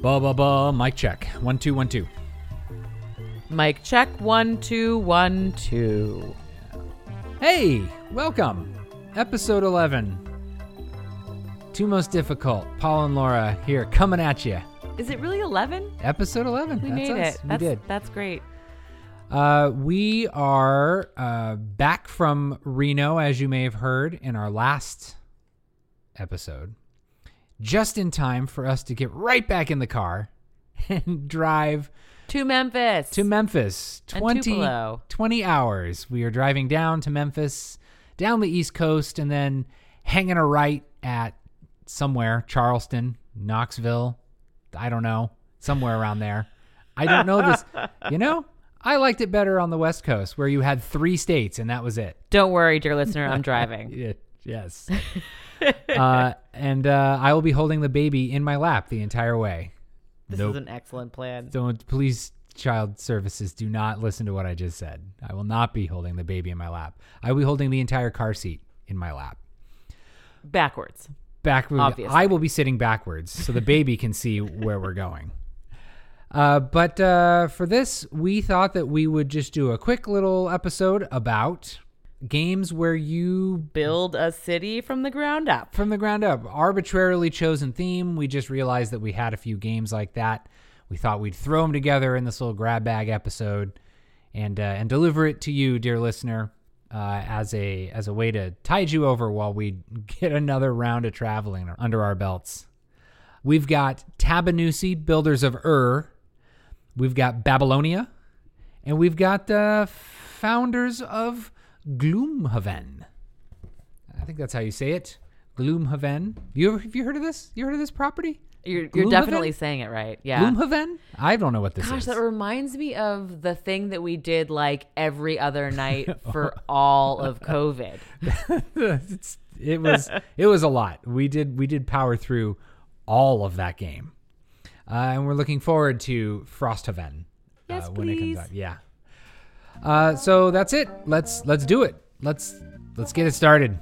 ba ba. ba. Mic check. One two one two. Mic check one two one two. Hey, welcome. Episode 11. Two most difficult. Paul and Laura here coming at you. Is it really eleven? Episode 11. We That's made us. it. We That's did. that's great. Uh, we are uh, back from Reno, as you may have heard in our last episode, just in time for us to get right back in the car and drive To Memphis. to Memphis. And 20, Tupelo. 20 hours. We are driving down to Memphis, down the East Coast, and then hanging a right at somewhere, Charleston, Knoxville. I don't know, somewhere around there. I don't know this. You know, I liked it better on the West Coast where you had three states and that was it. Don't worry, dear listener. I'm driving. Yes. uh, and uh, I will be holding the baby in my lap the entire way. This Nope. is an excellent plan. Don't please, child services, do not listen to what I just said. I will not be holding the baby in my lap. I will be holding the entire car seat in my lap. Backwards. Backwards. Obviously. I will be sitting backwards so the baby can see where we're going. Uh, but uh, for this, we thought that we would just do a quick little episode about games where you Build a city from the ground up. from the ground up. Arbitrarily chosen theme. We just realized that we had a few games like that. We thought we'd throw them together in this little grab bag episode and uh, and deliver it to you, dear listener, uh, as a as a way to tide you over while we get another round of traveling under our belts. We've got Tabannusi, Builders of Ur. We've got Babylonia, and we've got uh, founders of Gloomhaven. I think that's how you say it. Gloomhaven. You have you heard of this? You heard of this property? You're, you're definitely saying it right. Yeah. Gloomhaven? I don't know what this Gosh, is. Gosh, that reminds me of the thing that we did like every other night for all of COVID. it's, it was it was a lot. We did we did power through all of that game, uh, and we're looking forward to Frosthaven Yes, uh, when it comes out. Yeah. Uh, so that's it. Let's let's do it. Let's let's get it started.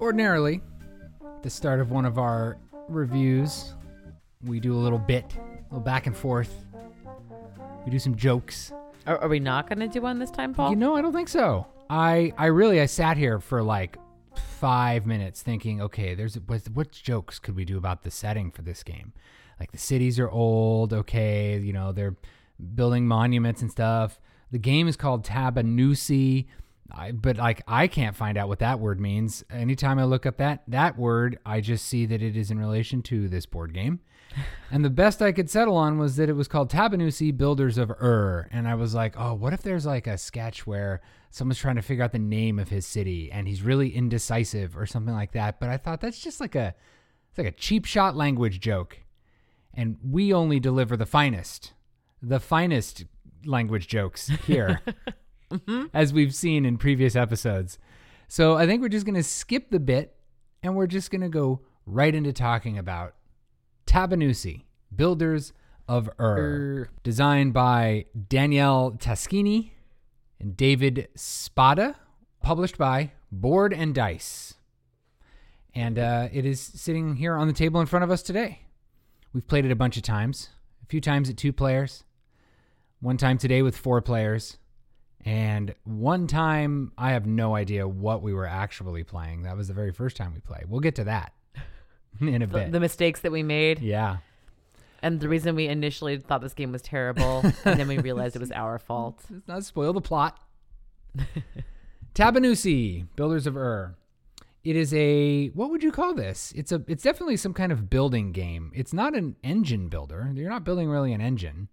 Ordinarily, the start of one of our reviews, we do a little bit, a little back and forth. We do some jokes. Are, are we not going to do one this time, Paul? You know, I don't think so. I I really I sat here for like five minutes thinking, okay, there's what what jokes could we do about the setting for this game? Like the cities are old, okay, you know they're building monuments and stuff. The game is called Tabannusi. I, but like I can't find out what that word means. Anytime I look up that that word, I just see that it is in relation to this board game. And the best I could settle on was that it was called Tabannusi Builders of Ur. And I was like, oh, what if there's like a sketch where someone's trying to figure out the name of his city and he's really indecisive or something like that. But I thought that's just like a it's like a cheap shot language joke. And we only deliver the finest, the finest language jokes here, mm-hmm. as we've seen in previous episodes. So I think we're just going to skip the bit and we're just going to go right into talking about Tabannusi, Builders of Ur, designed by Daniele Tascini and David Spada, published by Board and Dice. And uh, it is sitting here on the table in front of us today. We've played it a bunch of times, a few times at two players, one time today with four players, and one time I have no idea what we were actually playing. That was the very first time we played. We'll get to that in a the, bit. the mistakes that we made, yeah. And the reason we initially thought this game was terrible, and then we realized it was our fault. Let's not spoil the plot. Tabannusi, Builders of Ur. It is a what would you call this? It's a it's definitely some kind of building game. It's not an engine builder. You're not building really an engine.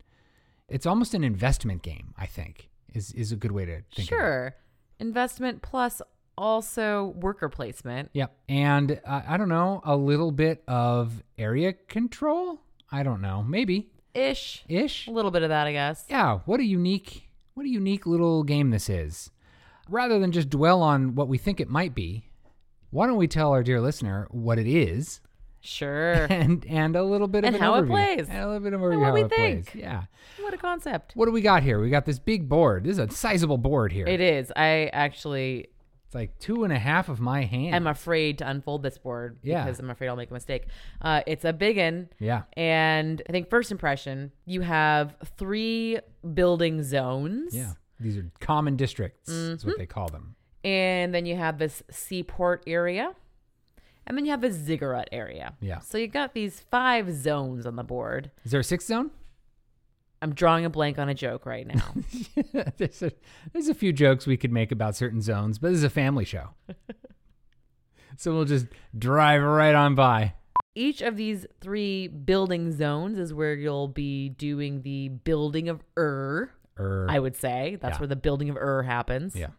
It's almost an investment game, I think. Is is a good way to think of it. Sure. Investment plus also worker placement. Yep. And uh, I don't know, a little bit of area control? I don't know. Maybe Ish. ish. A little bit of that, I guess. Yeah, what a unique what a unique little game this is. Rather than just dwell on what we think it might be, why don't we tell our dear listener what it is Sure. and and a little bit And of an how it plays. And a little bit of And what how we it plays. think. Yeah. what a concept. What do we got here? We got this big board. This is a sizable board here. It is. I actually like two and a half of my hand. I'm afraid to unfold this board Yeah. because I'm afraid I'll make a mistake. Uh, it's a big one. yeah. And I think first impression, you have three building zones. Yeah. These are common districts. That's Mm-hmm. what they call them. And then you have this seaport area. And then you have this ziggurat area. Yeah. So you got these five zones on the board. Is there a sixth zone? I'm drawing a blank on a joke right now. there's, a, there's a few jokes we could make about certain zones, but this is a family show. so we'll just drive right on by. Each of these three building zones is where you'll be doing the building of Ur, Er, I would say. That's Yeah. where the building of Ur happens. yeah.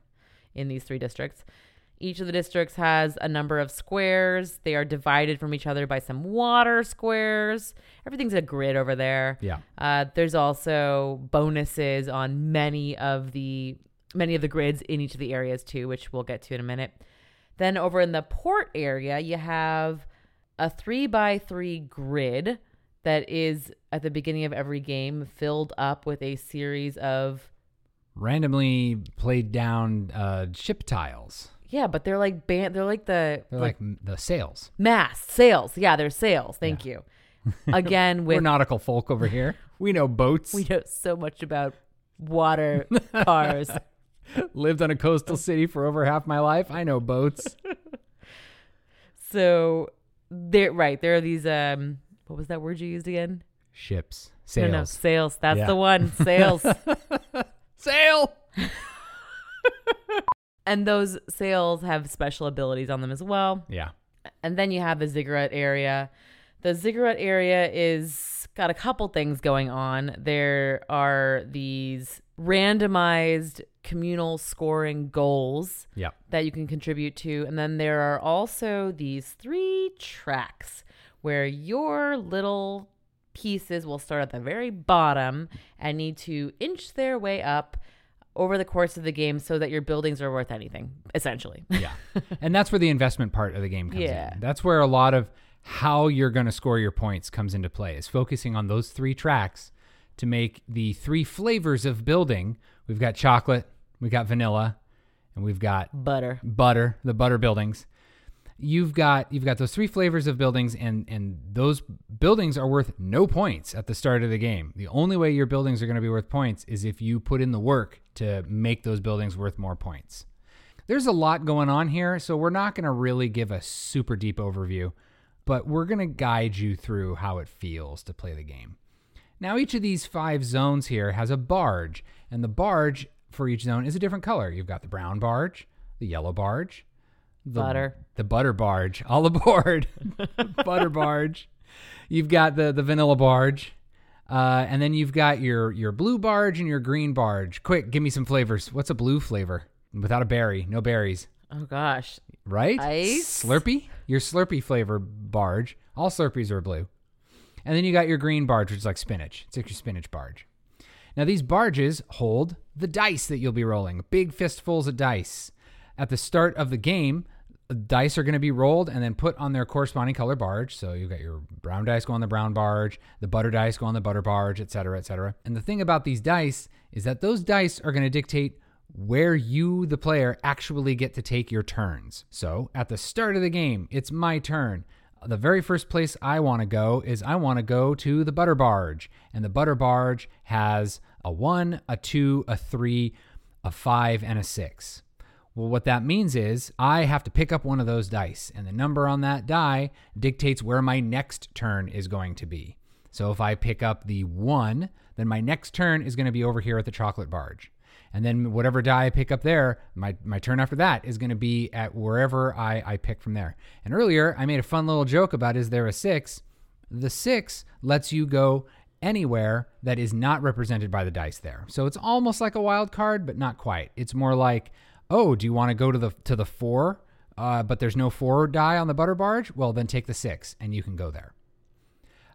in these three districts. Each of the districts has a number of squares. They are divided from each other by some water squares. Everything's a grid over there. Yeah. Uh, there's also bonuses on many of the many of the grids in each of the areas too, which we'll get to in a minute. Then over in the port area, you have a three by three grid that is at the beginning of every game filled up with a series of Randomly played down uh, ship tiles. Yeah, but they're like ban- They're like the They're like, m the sails. Masts, sails. Yeah, they're sails. Thank you. Again, We're with nautical folk over here. We know boats. we know so much about water cars. Lived on a coastal city for over half my life. I know boats. so there, right there are these. Um, what was that word you used again? Ships. No, no, Sails. sails. That's Yeah. the one. Sails. Sail! And those sails have special abilities on them as well. Yeah. And then you have the ziggurat area. The ziggurat area is got a couple things going on. There are these randomized communal scoring goals Yeah. that you can contribute to. And then there are also these three tracks where your little pieces will start at the very bottom and need to inch their way up over the course of the game so that your buildings are worth anything, essentially. Yeah. and that's where the investment part of the game comes Yeah. in. That's where a lot of how you're going to score your points comes into play, is focusing on those three tracks to make the three flavors of building. We've got chocolate, we've got vanilla, and we've got Butter. butter, the butter buildings. You've got you've got those three flavors of buildings and and those buildings are worth no points at the start of the game. The only way your buildings are going to be worth points is if you put in the work to make those buildings worth more points. There's a lot going on here, so we're not going to really give a super deep overview, but we're going to guide you through how it feels to play the game. Now, each of these five zones here has a barge, and the barge for each zone is a different color. You've got the brown barge, the yellow barge, the Butter. the butter barge, all aboard, butter barge. You've got the the vanilla barge, uh, and then you've got your your blue barge and your green barge. Quick, give me some flavors. What's a blue flavor without a berry? No berries, Oh gosh. right? Ice? Slurpee. Your Slurpee flavor barge. All Slurpees are blue. And then you got your green barge, which is like spinach. It's like your spinach barge. Now, these barges hold the dice that you'll be rolling, big fistfuls of dice. At the start of the game, dice are going to be rolled and then put on their corresponding color barge. So you've got your brown dice go on the brown barge, the butter dice go on the butter barge, et cetera, et cetera. And the thing about these dice is that those dice are going to dictate where you, the player, actually get to take your turns. So at the start of the game, it's my turn. The very first place I want to go is I want to go to the butter barge. And the butter barge has a one, a two, a three, a five, and a six. Well, what that means is I have to pick up one of those dice, and the number on that die dictates where my next turn is going to be. So if I pick up the one, then my next turn is going to be over here at the chocolate barge. And then whatever die I pick up there, my, my turn after that is going to be at wherever I, I pick from there. And earlier, I made a fun little joke about is there a six? The six lets you go anywhere that is not represented by the dice there. So it's almost like a wild card, but not quite. It's more like, oh, do you want to go to the to the four, uh, but there's no four die on the butter barge? Well, then take the six, and you can go there.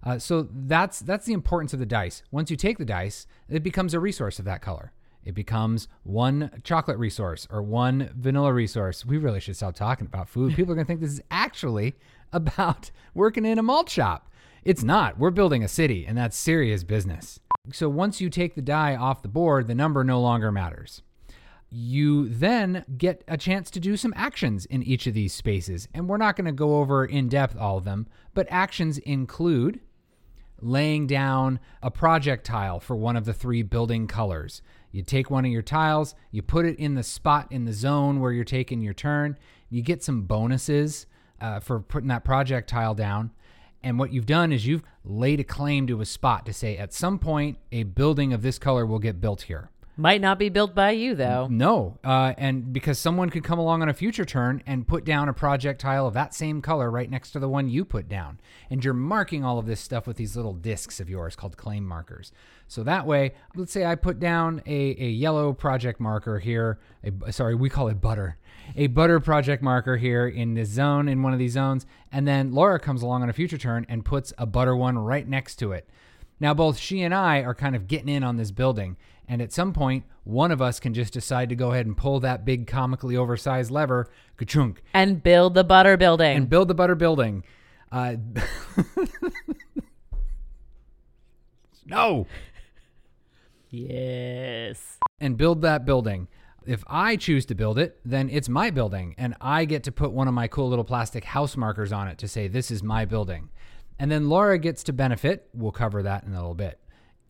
Uh, so that's that's the importance of the dice. Once you take the dice, it becomes a resource of that color. It becomes one chocolate resource or one vanilla resource. We really should stop talking about food. People are going to think this is actually about working in a malt shop. It's not. We're building a city, and that's serious business. So once you take the die off the board, the number no longer matters. You then get a chance to do some actions in each of these spaces. And we're not going to go over in depth all of them, but actions include laying down a project tile for one of the three building colors. You take one of your tiles, you put it in the spot in the zone where you're taking your turn. You get some bonuses uh, for putting that project tile down. And what you've done is you've laid a claim to a spot to say at some point a building of this color will get built here. Might not be built by you though. No, uh, and because someone could come along on a future turn and put down a projectile of that same color right next to the one you put down, and you're marking all of this stuff with these little discs of yours called claim markers. So that way, let's say I put down a, a yellow project marker here. A, sorry, we call it butter. A butter project marker here in this zone, in one of these zones, and then Laura comes along on a future turn and puts a butter one right next to it. Now, both she and I are kind of getting in on this building, and at some point, one of us can just decide to go ahead and pull that big comically oversized lever, ka-chunk, And build the butter building. and build the butter building. Uh, no, yes. and build that building. If I choose to build it, then it's my building, and I get to put one of my cool little plastic house markers on it to say, This is my building. And then Laura gets to benefit. We'll cover that in a little bit.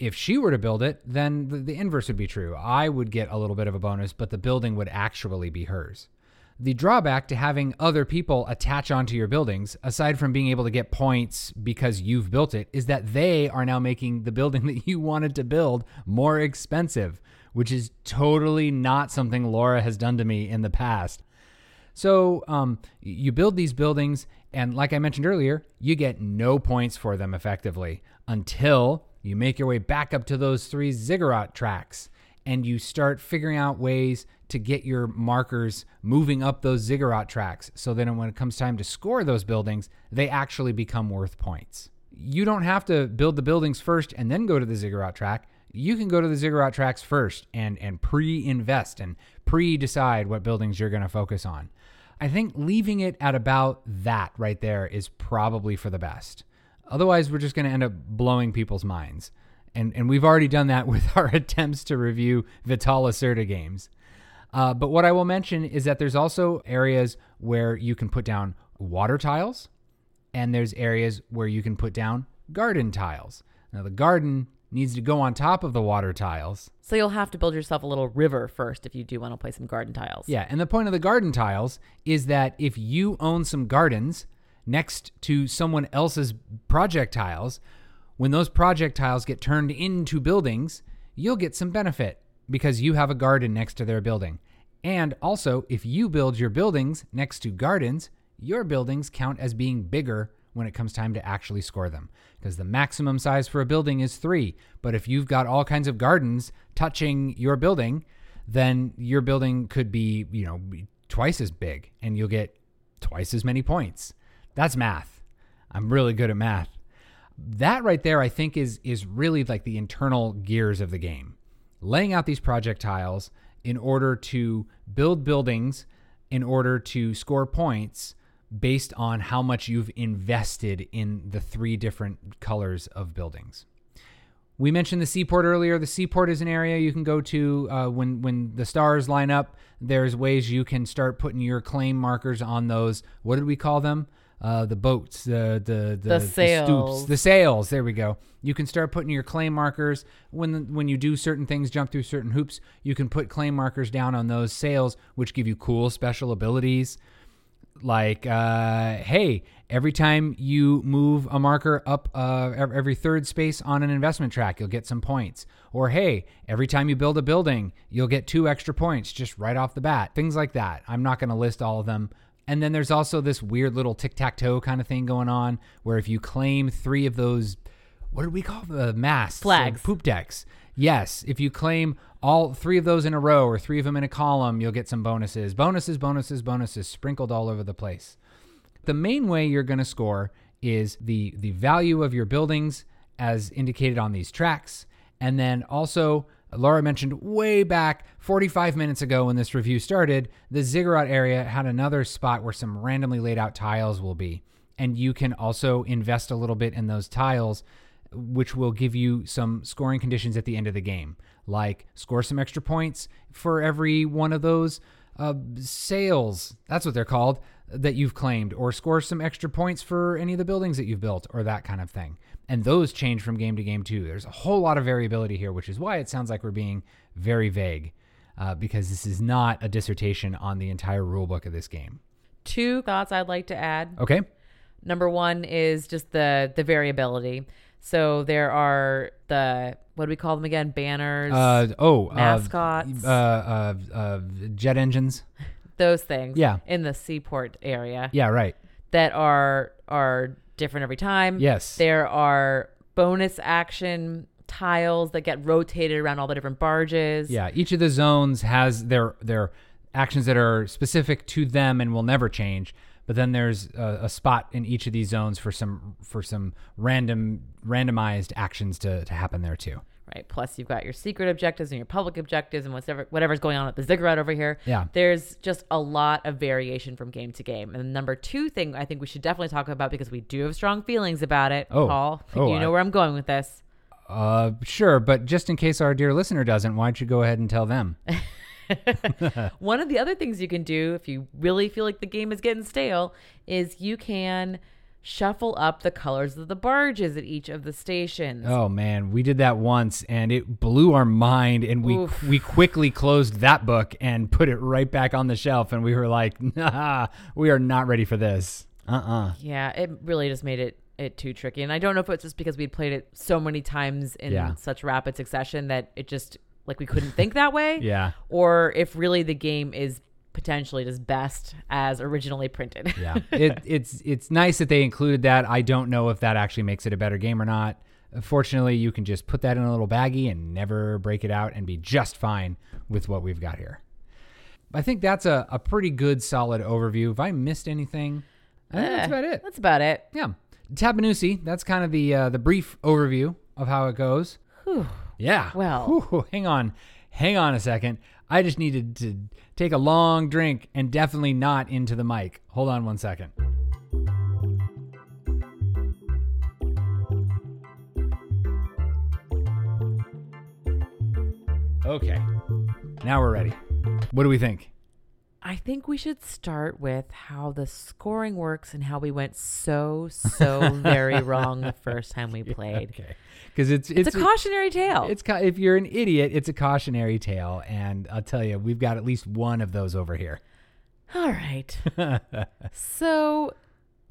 If she were to build it, then the, the inverse would be true. I would get a little bit of a bonus, but the building would actually be hers. The drawback to having other people attach onto your buildings, aside from being able to get points because you've built it, is that they are now making the building that you wanted to build more expensive, which is totally not something Laura has done to me in the past. So um, you build these buildings, and like I mentioned earlier, you get no points for them effectively until you make your way back up to those three ziggurat tracks and you start figuring out ways to get your markers moving up those ziggurat tracks so then when it comes time to score those buildings, they actually become worth points. You don't have to build the buildings first and then go to the ziggurat track. You can go to the ziggurat tracks first and, and pre invest and pre decide what buildings you're going to focus on. I think leaving it at about that right there is probably for the best. Otherwise, we're just going to end up blowing people's minds. And, and we've already done that with our attempts to review Vital Lacerda games. Uh, but what I will mention is that there's also areas where you can put down water tiles, and there's areas where you can put down garden tiles. Now, the garden needs to go on top of the water tiles. So you'll have to build yourself a little river first if you do want to play some garden tiles. Yeah, and the point of the garden tiles is that if you own some gardens next to someone else's projectiles, when those projectiles get turned into buildings, you'll get some benefit because you have a garden next to their building. And also, if you build your buildings next to gardens, your buildings count as being bigger when it comes time to actually score them. Because the maximum size for a building is three. But if you've got all kinds of gardens touching your building, then your building could be, you know, twice as big and you'll get twice as many points. That's math. I'm really good at math. That right there, I think, is is really like the internal gears of the game. Laying out these projectiles in order to build buildings, in order to score points based on how much you've invested in the three different colors of buildings. We mentioned the seaport earlier. The seaport is an area you can go to uh, when when the stars line up. There's ways you can start putting your claim markers on those. What did we call them? Uh, the boats, the the the, The sails. stoops, the sails. There we go. You can start putting your claim markers when when you do certain things, jump through certain hoops. You can put claim markers down on those sails, which give you cool special abilities like uh, hey every time you move a marker up uh, every third space on an investment track you'll get some points or hey every time you build a building you'll get two extra points just right off the bat things like that i'm not going to list all of them and then there's also this weird little tic-tac-toe kind of thing going on where if you claim three of those what did we call the masts? or Flags. poop decks. Yes, if you claim all three of those in a row or three of them in a column, you'll get some bonuses. Bonuses, bonuses, bonuses sprinkled all over the place. The main way you're going to score is the the value of your buildings as indicated on these tracks, and then also Laura mentioned way back 45 minutes ago when this review started, the ziggurat area had another spot where some randomly laid out tiles will be, and you can also invest a little bit in those tiles which will give you some scoring conditions at the end of the game, like score some extra points for every one of those uh, sails. That's what they're called that you've claimed, or score some extra points for any of the buildings that you've built, or that kind of thing. And those change from game to game too. There's a whole lot of variability here, which is why it sounds like we're being very vague, uh, because this is not a dissertation on the entire rulebook of this game. Two thoughts I'd like to add. Okay. Number one is just the the variability. So there are the what do we call them again? Banners, Uh, oh, uh, Mascots. Uh, uh, uh, jet engines. those things. yeah. In the seaport area Yeah, right. that are are different every time. Yes. There are bonus action tiles that get rotated around all the different barges. Yeah, each of the zones has their their actions that are specific to them and will never change. But then there's a, a spot in each of these zones for some for some random randomized actions to, to happen there too. Right. Plus, you've got your secret objectives and your public objectives and whatever whatever's going on at the ziggurat over here. Yeah. There's just a lot of variation from game to game. And the number two thing I think we should definitely talk about because we do have strong feelings about it. Oh. Paul, Oh, you know I- where I'm going with this. Uh, sure, but just in case our dear listener doesn't, why don't you go ahead and tell them? One of the other things you can do if you really feel like the game is getting stale is you can shuffle up the colors of the barges at each of the stations. Oh man, we did that once and it blew our mind and we Oof. we quickly closed that book and put it right back on the shelf and we were like, "Nah, we are not ready for this." Uh-uh. Yeah, it really just made it it too tricky. And I don't know if it's just because we'd played it so many times in Yeah. such rapid succession that it just like we couldn't think that way. Yeah. Or if really the game is potentially as best as originally printed. yeah. It, it's it's nice that they included that. I don't know if that actually makes it a better game or not. Fortunately you can just put that in a little baggie and never break it out and be just fine with what we've got here. I think that's a, a pretty good solid overview. If i missed anything? I think that's Eh, about it. That's about it. yeah. Tabannusi that's kind of the uh, the brief overview of how it goes. Whew. yeah. Well. Whew, hang on. Hang on a second. I just needed to take a long drink and definitely not into the mic. Hold on one second. Okay. Now we're ready. What do we think I think we should start with how the scoring works and how we went so, so very wrong the first time we played. okay because it's It's, it's a cautionary tale. It's if you're an idiot, it's a cautionary tale, and I'll tell you, we've got at least one of those over here. All right. so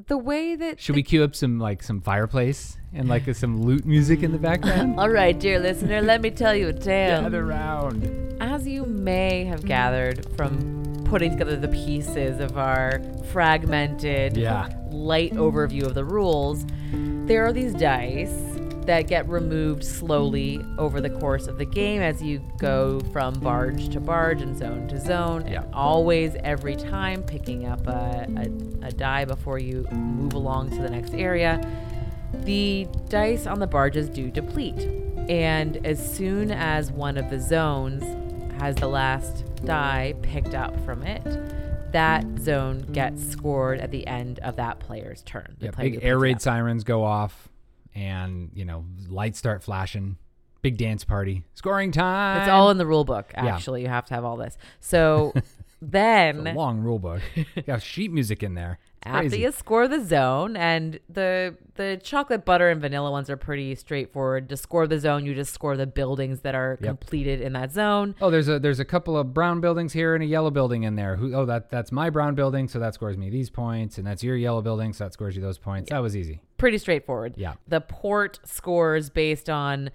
the way that Should we cue up some like some fireplace and like some lute music in the background? All right, dear listener, let me tell you a tale. Gather round. As you may have gathered from putting together the pieces of our fragmented, Yeah. light overview of the rules, there are these dice that get removed slowly over the course of the game as you go from barge to barge and zone to zone. Yeah. And always, every time, picking up a, a, a die before you move along to the next area. The dice on the barges do deplete. And as soon as one of the zones has the last die picked up from it, that zone gets scored at the end of that player's turn. The Yeah, player big air raid sirens go off, and you know lights start flashing. Big dance party, scoring time. It's all in the rule book, Yeah. actually. You have to have all this. So It's then a long rule book. got sheet music in there. It's after you score the zone and the the chocolate butter and vanilla ones are pretty straightforward to score the zone you just score the buildings that are Yep. completed in that zone Oh, there's a there's a couple of brown buildings here and a yellow building in there. Who? Oh, that that's my brown building, so that scores me these points, and that's your yellow building, so that scores you those points. That was easy. pretty straightforward Yeah. the port scores based on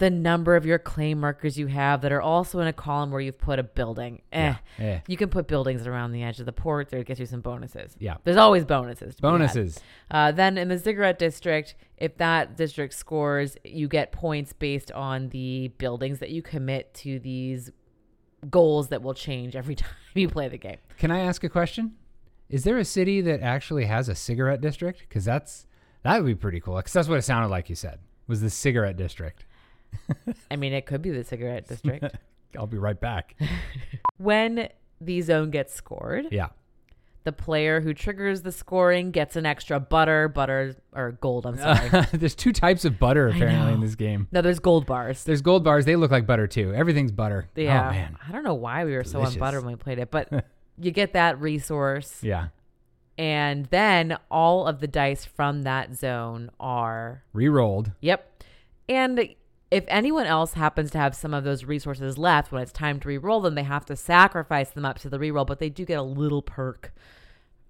the number of your claim markers you have that are also in a column where you've put a building. Eh. Yeah. Eh. You can put buildings around the edge of the port. There gets you some bonuses. Yeah. There's always bonuses. to be had. Bonuses. Uh, then in the ziggurat district, if that district scores, you get points based on the buildings that you commit to these goals that will change every time you play the game. Can I ask a question? Is there a city that actually has a cigarette district? Because that's that would be pretty cool. Because that's what it sounded like you said was the cigarette district. I mean, it could be the cigarette district. I'll be right back. when the zone gets scored, yeah. the player who triggers the scoring gets an extra butter, butter or gold. I'm sorry. There's two types of butter apparently in this game. no, there's gold bars. There's gold bars. They look like butter too. Everything's butter. Oh, yeah. Oh man. I don't know why we were so on butter when we played it, but you get that resource. Yeah. And then all of the dice from that zone are, Rerolled. yep. And if anyone else happens to have some of those resources left when it's time to re-roll them, they have to sacrifice them up to the re-roll, but they do get a little perk.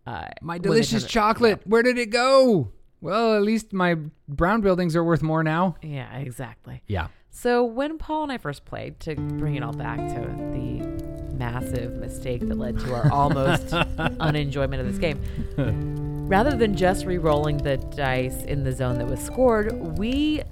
Uh, My delicious chocolate. Where did it go? Well, at least my brown buildings are worth more now. Yeah, exactly. Yeah. So when Paul and I first played, to bring it all back to the massive mistake that led to our almost unenjoyment of this game, rather than just re-rolling the dice in the zone that was scored, we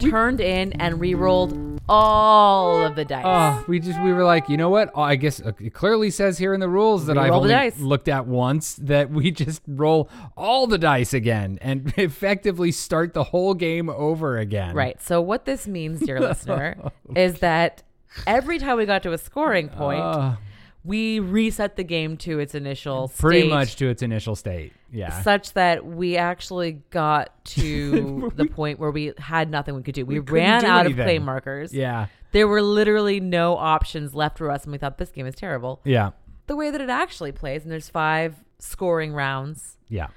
turned in and re-rolled all of the dice. Oh, we just we were like, you know what? Oh, I guess uh, it clearly says here in the rules that I've only looked at once that we just roll all the dice again and effectively start the whole game over again. Right. So what this means, dear listener, is that every time we got to a scoring point, Uh, we reset the game to its initial pretty state. much to its initial state. Yeah. such that we actually got to the point where we had nothing we could do. We, We ran do out of anything. claim markers. yeah. There were literally no options left for us, and we thought this game is terrible. Yeah. The way that it actually plays, and there's five scoring rounds. Yeah.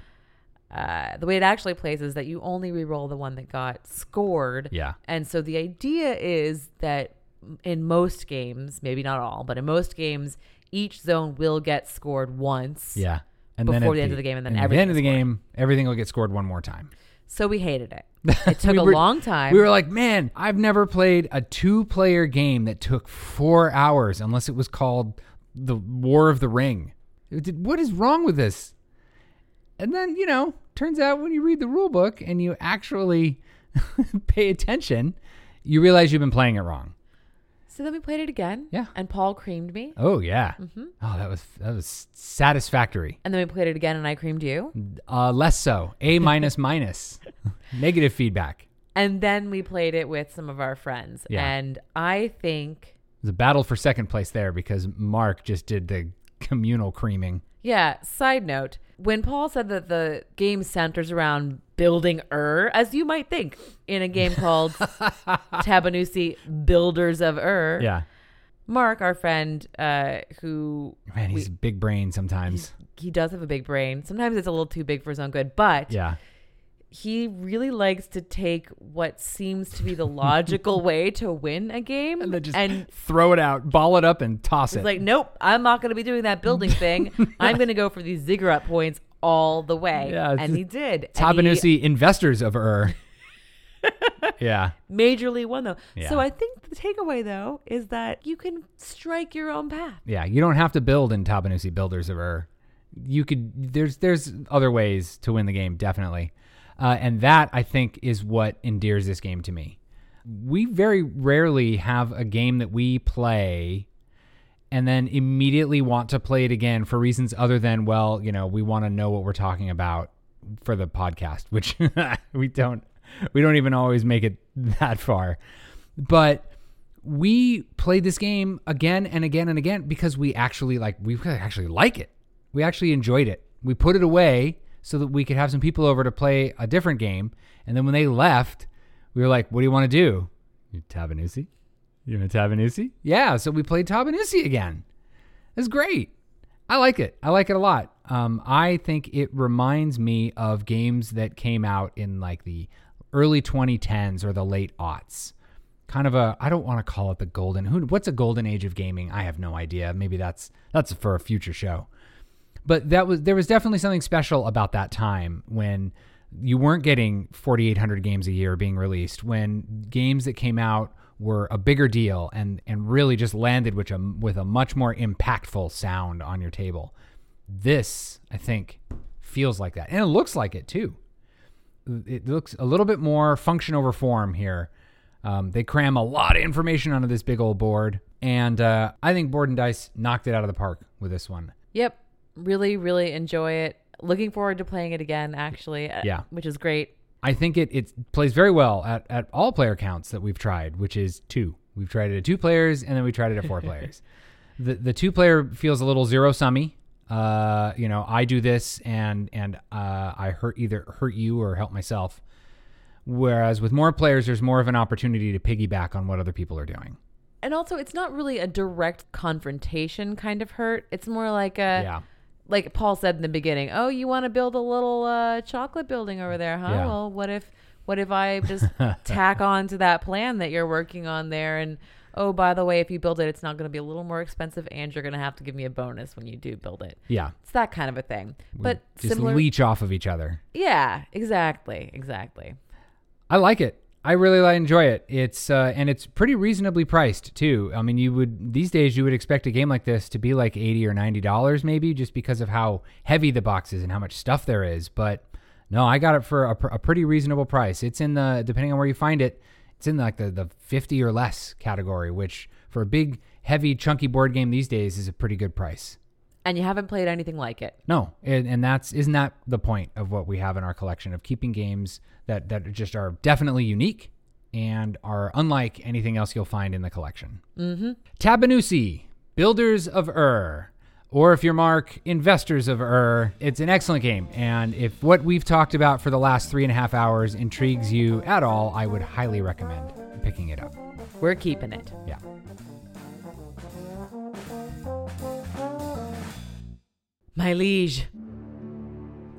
Uh, the way it actually plays is that you only re-roll the one that got scored. Yeah. And so the idea is that in most games, maybe not all, but in most games, each zone will get scored once. Yeah. And Before at the end of the game, and then at the end of the game, everything will get scored one more time. So we hated it. It took We a were- long time. We were like, man, I've never played a two player game that took four hours unless it was called the War of the Ring. What is wrong with this? And then, you know, turns out when you read the rule book and you actually pay attention, you realize you've been playing it wrong. So then we played it again. Yeah. And Paul creamed me. Oh yeah. Mm-hmm. Oh, that was that was satisfactory. And then we played it again and I creamed you. Uh, less so. A minus minus. Negative feedback. And then we played it with some of our friends. Yeah. And I think, It was a battle for second place there because Mark just did the communal creaming. yeah, side note, when Paul said that the game centers around building Ur, as you might think in a game called Tabannusi Builders of Ur, Yeah. Mark, our friend, uh, who Man, he's we- big brain sometimes. he does have a big brain. Sometimes it's a little too big for his own good, but Yeah. He really likes to take what seems to be the logical way to win a game And then just and throw it out, ball it up, and toss He's it. like, nope, I'm not going to be doing that building thing. I'm going to go for these ziggurat points all the way. Yeah, and he did. And he Tabannusi investors of Ur. yeah. majorly won though. Yeah. So I think the takeaway though is that you can strike your own path. Yeah. You don't have to build in Tabannusi builders of Ur. You could there's there's other ways to win the game, definitely. Uh, and that I think is what endears this game to me. We very rarely have a game that we play and then immediately want to play it again for reasons other than, well, you know, we want to know what we're talking about for the podcast, which we don't we don't even always make it that far. But we played this game again and again and again because we actually like we actually like it. We actually enjoyed it. We put it away so that we could have some people over to play a different game. And then when they left, we were like, "What do you want to do? Tabannusi? You want Tabannusi? Yeah." So we played Tabannusi again. It's great. I like it. I like it a lot. Um, I think it reminds me of games that came out in like the early 2010s or the late aughts. Kind of a I don't want to call it the golden. Who what's a golden age of gaming? I have no idea. Maybe that's that's for a future show. But that was there was definitely something special about that time when you weren't getting 4800 games a year being released when games that came out were a bigger deal and and really just landed with a with a much more impactful sound on your table. This, I think, feels like that. And it looks like it too. It looks a little bit more function over form here. Um, they cram a lot of information onto this big old board. And uh, I think Board and Dice knocked it out of the park with this one. Yep. Really, really enjoy it. Looking forward to playing it again, actually. uh, Yeah. Which is great. I think it, it plays very well at, at all player counts that we've tried, which is two. We've tried it at two players and then we tried it at four players. The the two player feels a little zero summy. Uh, you know, I do this and and uh, I hurt either hurt you or help myself. Whereas with more players, there's more of an opportunity to piggyback on what other people are doing. And also, it's not really a direct confrontation kind of hurt. It's more like a, yeah, like Paul said in the beginning. Oh, you want to build a little uh, chocolate building over there, huh? Yeah. Well, what if, what if I just tack on to that plan that you're working on there? And oh, by the way, if you build it, it's not going to be a little more expensive, and you're going to have to give me a bonus when you do build it. yeah. It's that kind of a thing. But Just similar, leech off of each other. yeah, exactly, exactly. I like it. I really enjoy it. It's uh, and it's pretty reasonably priced too. I mean, you would these days you would expect a game like this to be like eighty or ninety dollars maybe, just because of how heavy the box is and how much stuff there is. But no, I got it for a, a pretty reasonable price. It's in the depending on where you find it, it's in like the the fifty or less category, which for a big, heavy, chunky board game these days is a pretty good price. And you haven't played anything like it. No, and, and that's isn't that the point of what we have in our collection of keeping games that that just are definitely unique and are unlike anything else you'll find in the collection. Mm-hmm. Tabannusi, Builders of Ur, or if you're Mark, Investors of Ur. It's an excellent game, and if what we've talked about for the last three and a half hours intrigues you at all, I would highly recommend picking it up. We're keeping it. Yeah. My liege,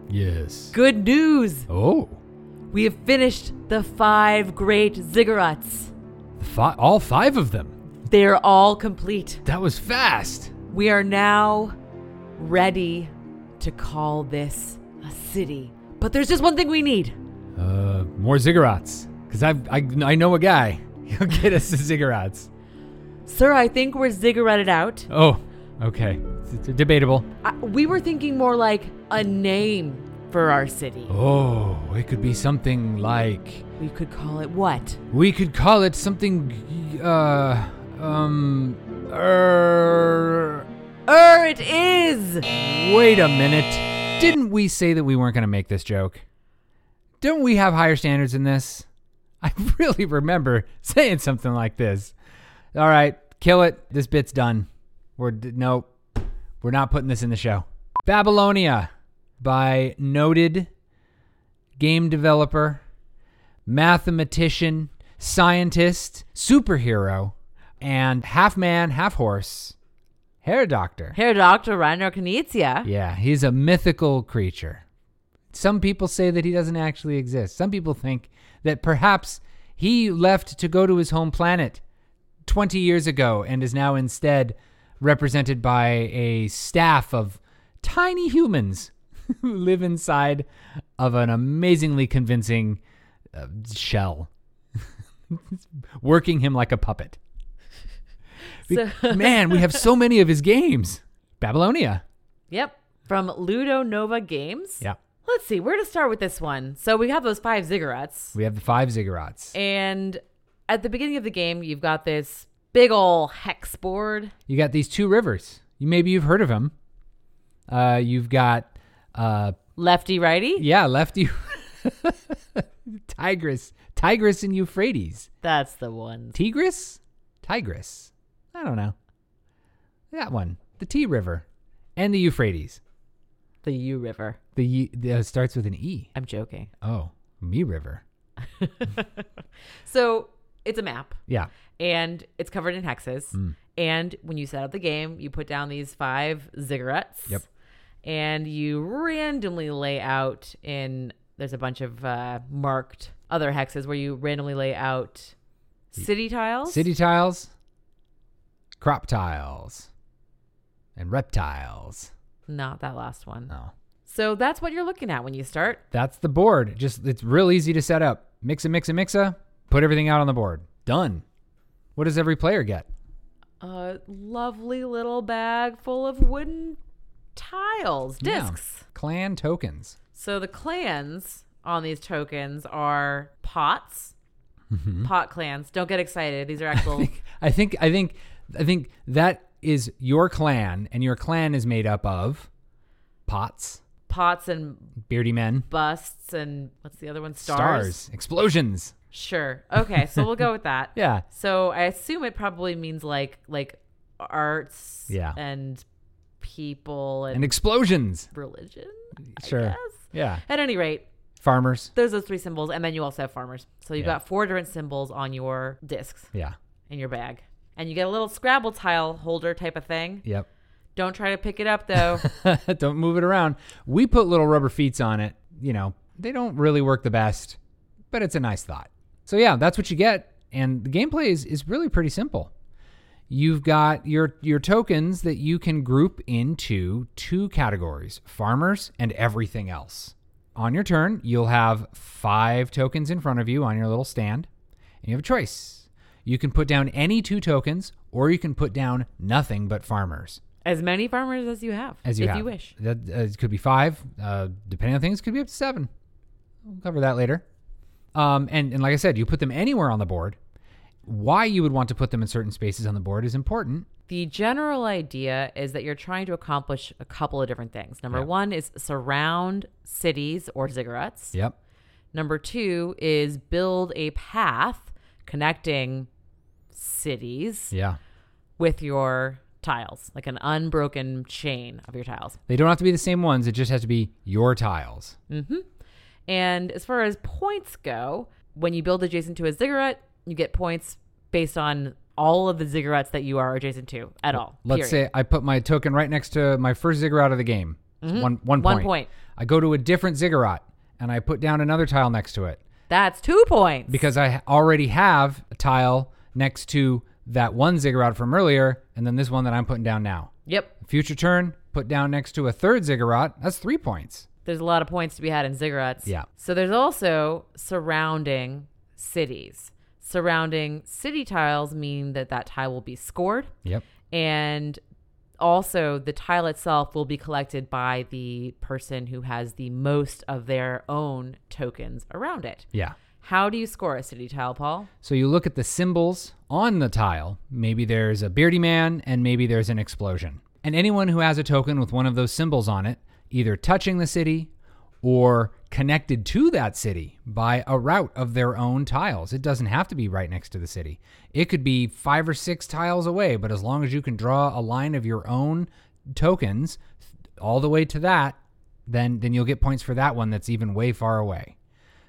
Yes. good news! Oh, We have finished the five great ziggurats. fi- all five of them. They are all complete. That was fast. We are now ready to call this a city. But there's just one thing we need. Uh, more ziggurats. Because I, I, I know a guy. He'll get us the ziggurats. Sir, I think we're zigguratted out. Oh, okay. It's, debatable. I, we were thinking more like a name for our city. Oh, it could be something like. We could call it what? We could call it something. Uh. Um. Er. Er, it is! Wait a minute. Didn't we say that we weren't going to make this joke? Don't we have higher standards than this? I really remember saying something like this. All right, kill it. This bit's done. We're nope. We're not putting this in the show. Babylonia by noted game developer, mathematician, scientist, superhero, and half man, half horse, hair doctor. Herr Dr. Rainer Knizia. Yeah, he's a mythical creature. Some people say that he doesn't actually exist. Some people think that perhaps he left to go to his home planet 20 years ago and is now instead represented by a staff of tiny humans who live inside of an amazingly convincing uh, shell, working him like a puppet. So- Man, we have so many of his games. Babylonia. Yep. From Ludonova Games. Yeah. Let's see, where to start with this one? So we have those five ziggurats. We have the five ziggurats. And at the beginning of the game, you've got this big ol' hex board. You got these two rivers. You maybe you've heard of them. Uh, you've got uh, Lefty righty? yeah, lefty Tigris, Tigris and Euphrates. That's the one. Tigris, Tigris. I don't know. That one, the T River, and the Euphrates. The U River. The, U, the uh, starts with an E. I'm joking. Oh, Me River. So it's a map. Yeah. and it's covered in hexes. Mm. And when you set up the game, you put down these five ziggurats. Yep. And you randomly lay out in there's a bunch of uh, marked other hexes where you randomly lay out city tiles. City tiles, crop tiles, and reptiles. Not that last one. Oh. So that's what you're looking at when you start. That's the board. Just it's real easy to set up. Mix a mix a mixa. Put everything out on the board. Done. What does every player get? A lovely little bag full of wooden tiles, Yeah. discs. Clan tokens. So the clans on these tokens are pots. Mm-hmm. Pot clans. Don't get excited. These are actual. I think I think I think that is your clan, and your clan is made up of pots, pots and beardy men, busts and what's the other one? Stars. stars, explosions. Sure. Okay, so we'll go with that. Yeah. So I assume it probably means like like arts Yeah. and people and, And explosions. religion. Sure. Yeah. At any rate, Farmers. there's those three symbols, and then you also have farmers. So you've Yeah. got four different symbols on your discs Yeah. in your bag, and you get a little Scrabble tile holder type of thing. Yep. Don't try to pick it up though. don't move it around. We put little rubber feet on it. You know, they don't really work the best, but it's a nice thought. So yeah, that's what you get. And the gameplay is, is really pretty simple. You've got your your tokens that you can group into two categories, farmers and everything else. On your turn, you'll have five tokens in front of you on your little stand, and you have a choice. You can put down any two tokens, or you can put down nothing but farmers as many farmers as you have, as you if have. you wish. That uh, it could be five, uh, depending on things. Could be up to seven. We'll cover that later. Um, and and like I said, you put them anywhere on the board. Why you would want to put them in certain spaces on the board is important. The general idea is that you're trying to accomplish a couple of different things. Number Yeah. one is surround cities or ziggurats. Yep. Number two is build a path connecting cities Yeah. with your tiles, like an unbroken chain of your tiles. They don't have to be the same ones. It just has to be your tiles. And as far as points go, when you build adjacent to a ziggurat, you get points based on all of the ziggurats that you are adjacent to at all. Let's period. say I put my token right next to my first ziggurat of the game. One one Mm-hmm. One point. point. I go to a different ziggurat and I put down another tile next to it. That's two points. because I already have a tile next to that one ziggurat from earlier, and then this one that I'm putting down now. yep. Future turn, put down next to a third ziggurat. That's three points. There's a lot of points to be had in ziggurats. Yeah. So there's also surrounding cities. Surrounding city tiles mean that that tile will be scored, Yep. and also the tile itself will be collected by the person who has the most of their own tokens around it. Yeah. How do you score a city tile, Paul? So you look at the symbols on the tile. Maybe there's a beardy man and maybe there's an explosion. And anyone who has a token with one of those symbols on it, either touching the city or connected to that city by a route of their own tiles. It doesn't have to be right next to the city. It could be five or six tiles away, but as long as you can draw a line of your own tokens all the way to that, then then you'll get points for that one that's even way far away.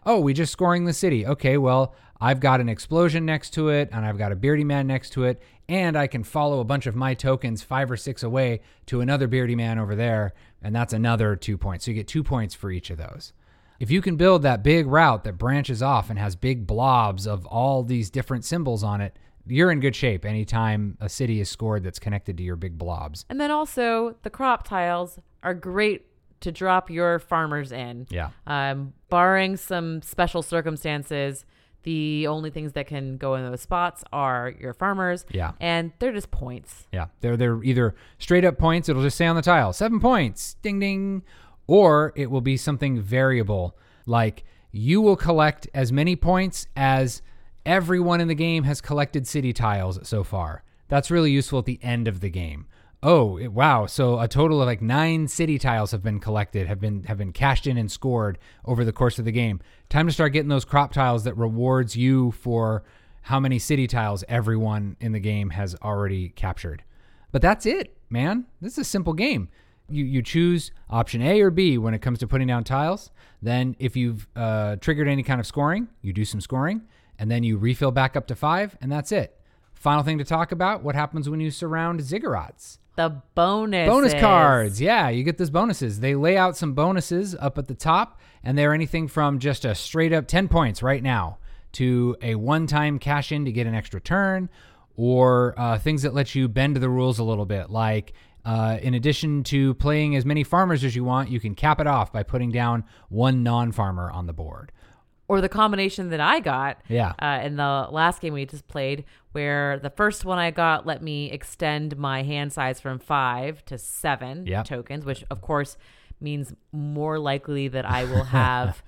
Oh, we just scoring the city. Okay, well, I've got an explosion next to it, and I've got a beardy man next to it, and I can follow a bunch of my tokens five or six away to another beardy man over there, and that's another two points. So you get two points for each of those. If you can build that big route that branches off and has big blobs of all these different symbols on it, you're in good shape anytime a city is scored that's connected to your big blobs. And then also the crop tiles are great to drop your farmers in. Yeah. Um, barring some special circumstances, the only things that can go in those spots are your farmers. Yeah. And they're just points. Yeah, they're they're either straight up points. It'll just say on the tile seven points, ding ding, or it will be something variable like you will collect as many points as everyone in the game has collected city tiles so far. That's really useful at the end of the game. Oh it- wow! So a total of like nine city tiles have been collected, have been have been cashed in and scored over the course of the game. Time to start getting those crop tiles that rewards you for how many city tiles everyone in the game has already captured. But that's it, man. This is a simple game. You you choose option A or B when it comes to putting down tiles. Then if you've uh, triggered any kind of scoring, you do some scoring, and then you refill back up to five, and that's it. Final thing to talk about: what happens when you surround ziggurats? The bonus Bonus cards. Yeah, you get those bonuses. They lay out some bonuses up at the top, and they're anything from just a straight up 10 points right now to a one time cash in to get an extra turn, or uh, things that let you bend the rules a little bit. Like, uh, in addition to playing as many farmers as you want, you can cap it off by putting down one non farmer on the board. or the combination that I got Yeah. uh, in the last game we just played, where the first one I got let me extend my hand size from five to seven Yep. tokens, which of course means more likely that I will have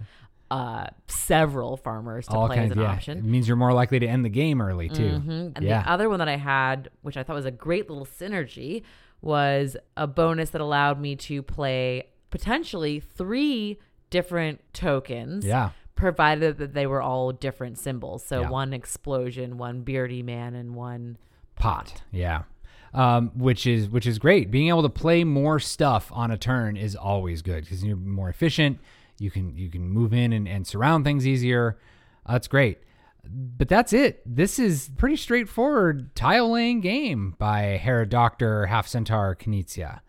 uh, several farmers to All play as an Yeah. It means you're more likely to end the game early too. Mhm. And Yeah. the other one that I had, which I thought was a great little synergy, was a bonus that allowed me to play potentially three different tokens Yeah. Provided that they were all different symbols. So Yeah. one explosion, one beardy man, and one pot. Yeah. Um, which is which is great. Being able to play more stuff on a turn is always good because you're more efficient. You can you can move in and, and surround things easier. Uh, that's great. But that's it. This is pretty straightforward tile laying game by Herr Doctor Half Centaur Knizia.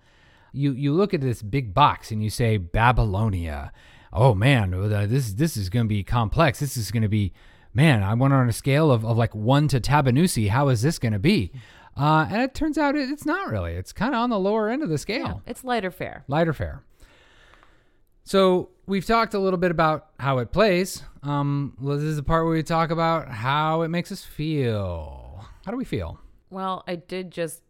You you look at this big box and you say Babylonia. Oh man, uh, this this is going to be complex. This is going to be man. I went on a scale of, of like one to Tabannusi. How is this going to be? Uh, and it turns out it, it's not really. It's kind of on the lower end of the scale yeah, it's lighter fare. lighter fare. So we've talked a little bit about how it plays. Um, this is the part where we talk about how it makes us feel. How do we feel? Well, I did just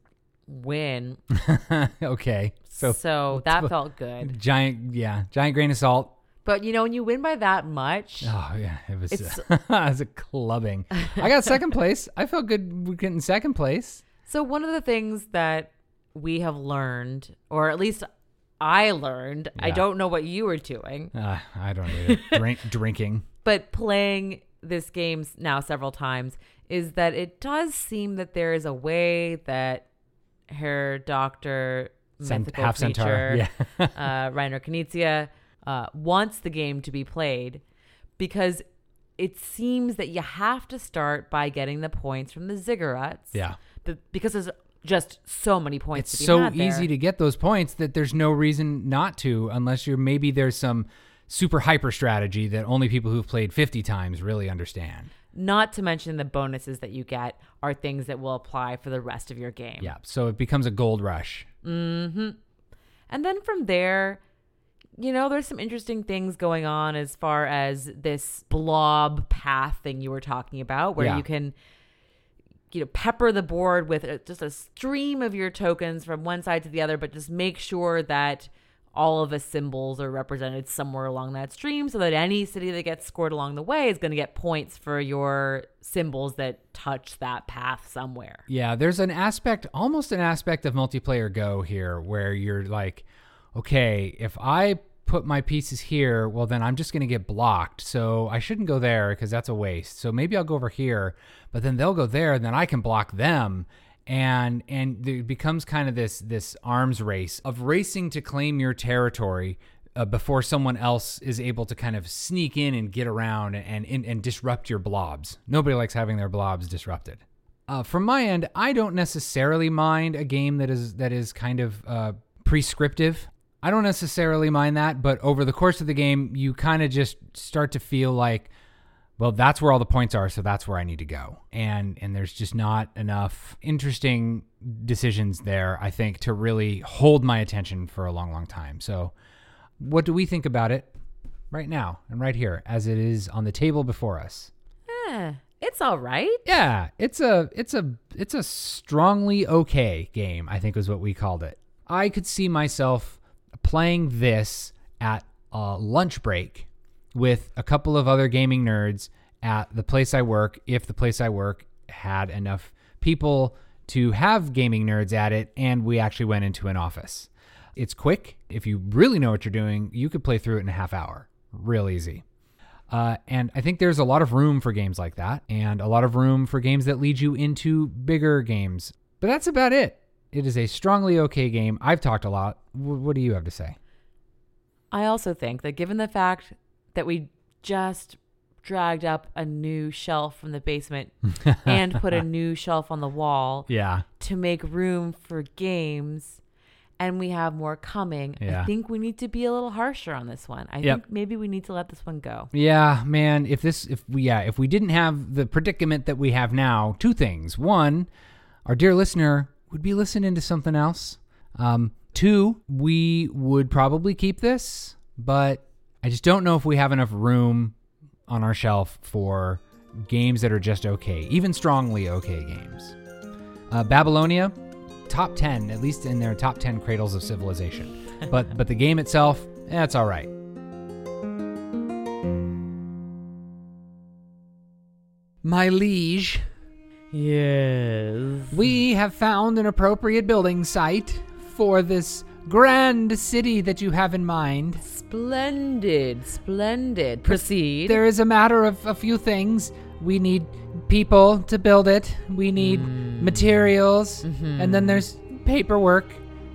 win, okay, so, so that felt good. giant, yeah, giant grain of salt. But you know, when you win by that much, Oh yeah, it was. It's- it was a clubbing. I got second place. I felt good getting second place. So one of the things that we have learned, or at least I learned, I don't know what you were doing, Uh, I don't. Drink, drinking. but playing this game now several times is that it does seem that there is a way that Herr Doctor Cent- half centaur. Yeah. uh, Reiner Knizia, uh, wants the game to be played because it seems that you have to start by getting the points from the ziggurats. yeah. Because there's just so many points. it's to be so easy to get those points that there's no reason not to unless you're maybe there's some super hyper strategy that only people who've played 50 times really understand. Not to mention the bonuses that you get are things that will apply for the rest of your game. Yeah, so it becomes a gold rush. Mm-hmm. And then from there, you know, there's some interesting things going on as far as this blob path thing you were talking about, where Yeah. you can, you know, pepper the board with a, just a stream of your tokens from one side to the other, but just make sure that all of the symbols are represented somewhere along that stream so that any city that gets scored along the way is going to get points for your symbols that touch that path somewhere. Yeah, there's an aspect, almost an aspect of multiplayer Go here where you're like, okay, if I put my pieces here, well, then I'm just going to get blocked. So I shouldn't go there because that's a waste. So maybe I'll go over here, but then they'll go there and then I can block them. And and it becomes kind of this this arms race of racing to claim your territory uh, before someone else is able to kind of sneak in and get around and, and and disrupt your blobs. Nobody likes having their blobs disrupted. Uh, from my end, I don't necessarily mind a game that is that is kind of uh, prescriptive. I don't necessarily mind that, but over the course of the game, you kind of just start to feel like, well, that's where all the points are, so that's where I need to go. And and there's just not enough interesting decisions there, I think, to really hold my attention for a long, long time. So, what do we think about it right now and right here as it is on the table before us? Eh, it's all right. Yeah, it's a it's a it's a strongly okay game, I think was what we called it. I could see myself playing this at a lunch break with a couple of other gaming nerds at the place I work if the place I work had enough people to have gaming nerds at it and we actually went into an office. It's quick. If you really know what you're doing, you could play through it in a half hour. Real easy. Uh, and I think there's a lot of room for games like that, and a lot of room for games that lead you into bigger games. But that's about it. It is a strongly okay game. I've talked a lot. W- what do you have to say? I also think that given the fact that we just dragged up a new shelf from the basement and put a new shelf on the wall Yeah. to make room for games and we have more coming, Yeah. I think we need to be a little harsher on this one. I Yep. think maybe we need to let this one go. Yeah, man, if this if we yeah, if we didn't have the predicament that we have now, two things. One, our dear listener would be listening to something else. Um, two, we would probably keep this, but I just don't know if we have enough room on our shelf for games that are just okay, even strongly okay games. Uh, Babylonia, top 10, at least in their top 10 cradles of civilization. but but the game itself, eh, all right. My liege, Yes. we have found an appropriate building site for this grand city that you have in mind. Splendid, splendid. Proceed. There is a matter of a few things. We need people to build it. We need hmm. materials, mm-hmm. and then there's paperwork.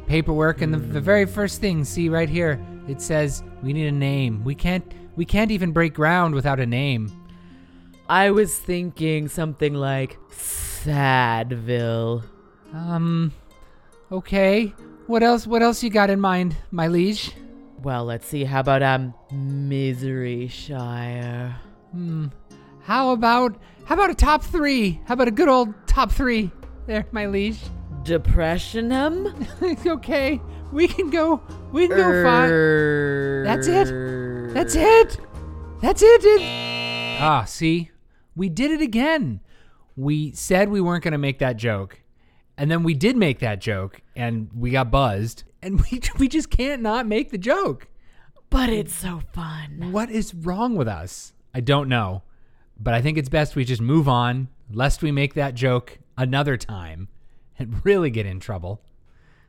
Paperwork, and the, the hmm. very first thing, see right here, it says we need a name. We can't. We can't even break ground without a name. I was thinking something like Sadville. Um. Okay. What else? What else you got in mind, my liege? Well, let's see. How about um Misery Shire? Hmm. How about how about a top three? How about a good old top three? There, my liege. Depressionum? It's okay, we can go. We can go far. That's it. That's it. That's it. it. Ah, see, we did it again. We said we weren't going to make that joke, and then we did make that joke, and we got buzzed, and we we just can't not make the joke. But it's so fun. What is wrong with us? I don't know, but I think it's best we just move on, lest we make that joke another time and really get in trouble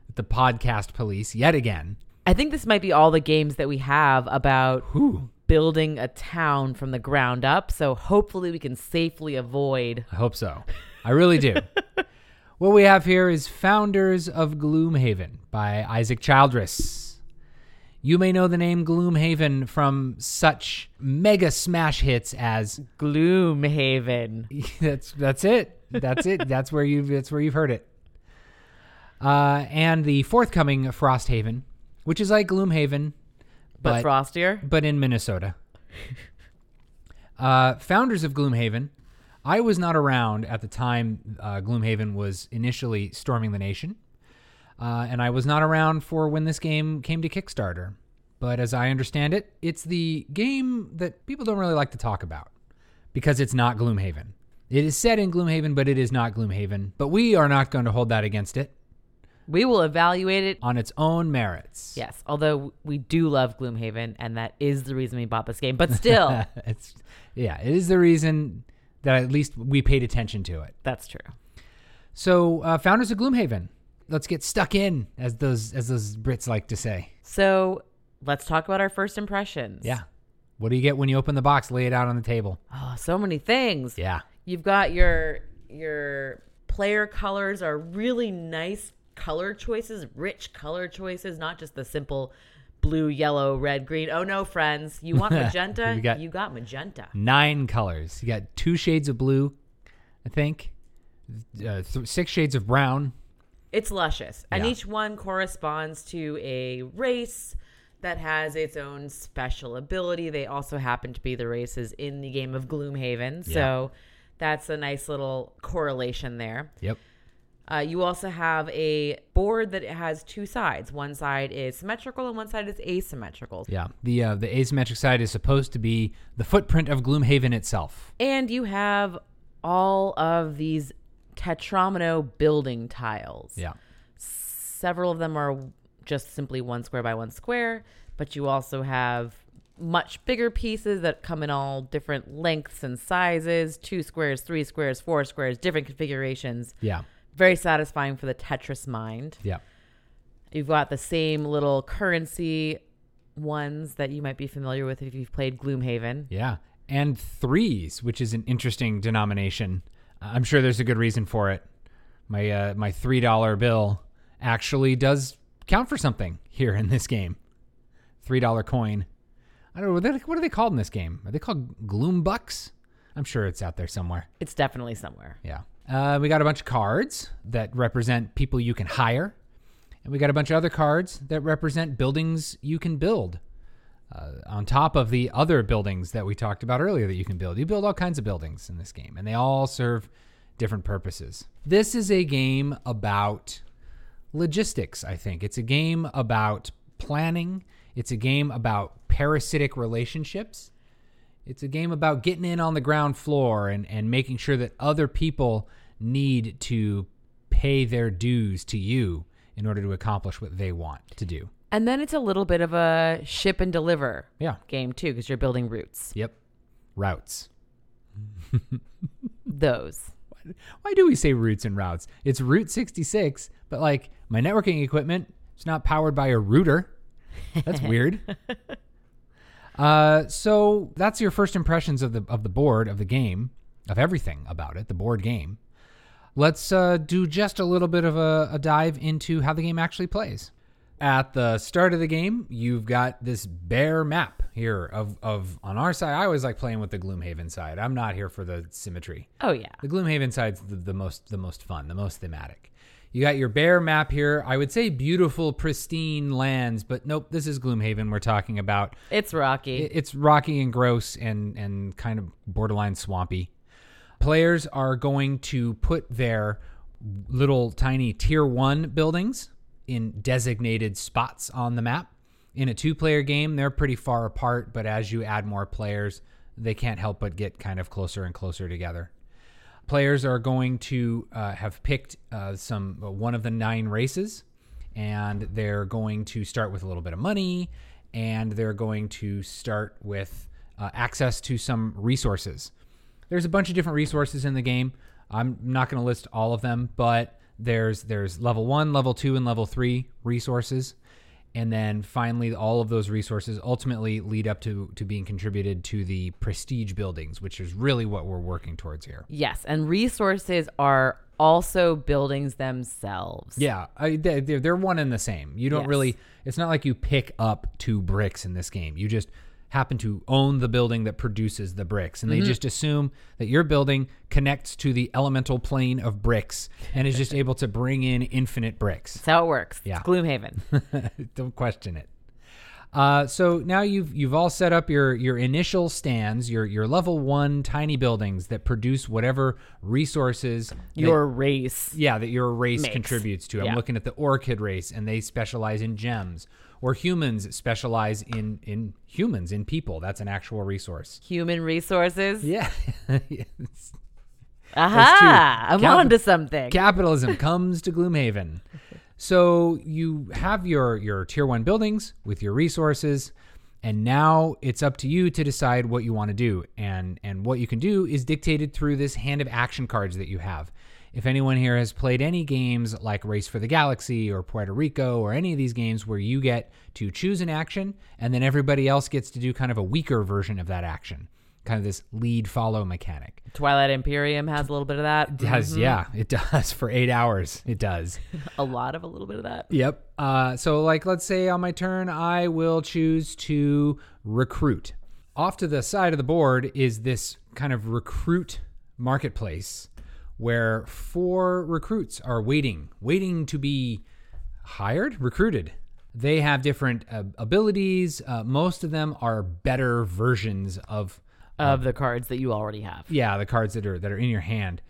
with the podcast police yet again. I think this might be all the games that we have about Whew. Building a town from the ground up. So hopefully we can safely avoid. I hope so. I really do. what we have here is Founders of Gloomhaven by Isaac Childres. You may know the name Gloomhaven from such mega smash hits as Gloomhaven. that's that's it. That's it. That's where you've that's where you've heard it. Uh, and the forthcoming Frosthaven, which is like Gloomhaven, But, but frostier? but in Minnesota. uh, founders of Gloomhaven. I was not around at the time uh, Gloomhaven was initially storming the nation, uh, and I was not around for when this game came to Kickstarter. But as I understand it, it's the game that people don't really like to talk about because it's not Gloomhaven. It is set in Gloomhaven, but it is not Gloomhaven. But we are not going to hold that against it We will evaluate it. on its own merits. Yes, although we do love Gloomhaven, and that is the reason we bought this game. But still, it's yeah, it is the reason that at least we paid attention to it. that's true. So, uh, founders of Gloomhaven, let's get stuck in, as those as those Brits like to say. So let's talk about our first impressions. Yeah. What do you get when you open the box? Lay it out on the table. Oh, so many things. Yeah. You've got your your player colors are really nice color choices, rich color choices, not just the simple blue, yellow, red, green. Oh no, friends, you want magenta? Got- you got magenta. Nine colors. You got two shades of blue, I think. Uh, th- six shades of brown. It's luscious, and Yeah. each one corresponds to a race that has its own special ability. They also happen to be the races in the game of Gloomhaven, so that's a nice little correlation there. Yep. Uh, you also have a board that has two sides. One side is symmetrical and one side is asymmetrical. Yeah. The uh, the asymmetric side is supposed to be the footprint of Gloomhaven itself. And you have all of these Tetromino building tiles. Yeah. Several of them are just simply one square by one square, but you also have much bigger pieces that come in all different lengths and sizes two squares, three squares, four squares, different configurations. Yeah. Very satisfying for the Tetris mind. Yeah. You've got the same little currency ones that you might be familiar with if you've played Gloomhaven. Yeah. And threes, which is an interesting denomination. I'm sure there's a good reason for it. My uh, my three dollar bill actually does count for something here in this game. Three dollar coin. I don't know what are, they, what are they called in this game. Are they called gloom bucks? I'm sure it's out there somewhere. It's definitely somewhere. Yeah. Uh, we got a bunch of cards that represent people you can hire, and we got a bunch of other cards that represent buildings you can build. Uh, on top of the other buildings that we talked about earlier that you can build, you build all kinds of buildings in this game, and they all serve different purposes. This is a game about logistics, I think. It's a game about planning, it's a game about parasitic relationships. It's a game about getting in on the ground floor and, and making sure that other people need to pay their dues to you in order to accomplish what they want to do. And then it's a little bit of a ship and deliver Yeah. game too, because you're building routes. Yep. Routes. Those. Why do we say routes and routes? It's Route 66, but like my networking equipment, it's not powered by a router. That's weird. Uh, so that's your first impressions of the of the board of the game, of everything about it, the board game. Let's uh, do just a little bit of a, a dive into how the game actually plays. At the start of the game, you've got this bare map here of, of on our side. I always like playing with the Gloomhaven side. I'm not here for the symmetry. Oh yeah. The Gloomhaven side's the, the most the most fun, the most thematic. You got your bare map here. I would say beautiful, pristine lands, but nope, this is Gloomhaven we're talking about. It's rocky. It's rocky and gross and and kind of borderline swampy. Players are going to put their little tiny tier 1 buildings in designated spots on the map. In a two-player game, they're pretty far apart, but as you add more players, they can't help but get kind of closer and closer together players are going to uh, have picked uh, some uh, one of the nine races and they're going to start with a little bit of money and they're going to start with uh, access to some resources. There's a bunch of different resources in the game. I'm not going to list all of them but there's there's level one level two and level three resources and then finally all of those resources ultimately lead up to to being contributed to the prestige buildings which is really what we're working towards here yes, and resources are also buildings themselves. Yeah, I, they- they're, they're one and the same. You don't Yes. really. It's not like you pick up two bricks in this game. You just happen to own the building that produces the bricks, and they Mm-hmm. just assume that your building connects to the elemental plane of bricks and is just able to bring in infinite bricks. That's how it works. Yeah. It's Gloomhaven. don't question it. Uh, so now you've you've all set up your your initial stands, your your level one tiny buildings that produce whatever resources that- Your race. yeah, that your race Makes. contributes to. I'm looking at the Orchid race, and they specialize in gems. Or humans specialize in in humans, in people. That's an actual resource. Human resources. Yeah. Yes. Aha! I'm Cap- on to something. Capitalism comes to Gloomhaven. So you have your your tier one buildings with your resources, and now it's up to you to decide what you want to do. And and what you can do is dictated through this hand of action cards that you have. If anyone here has played any games like Race for the Galaxy or Puerto Rico or any of these games where you get to choose an action and then everybody else gets to do kind of a weaker version of that action, kind of this lead follow mechanic. Twilight Imperium has a little bit of that. It does, yeah, it does for eight hours. It does. A lot of a little bit of that. Yep. Uh, so, like, let's say on my turn, I will choose to recruit. Off to the side of the board is this kind of recruit marketplace where four recruits are waiting, waiting to be hired, recruited. They have different uh, abilities. Uh, most of them are better versions of Of the cards that you already have. yeah, the cards that are that are in your hand.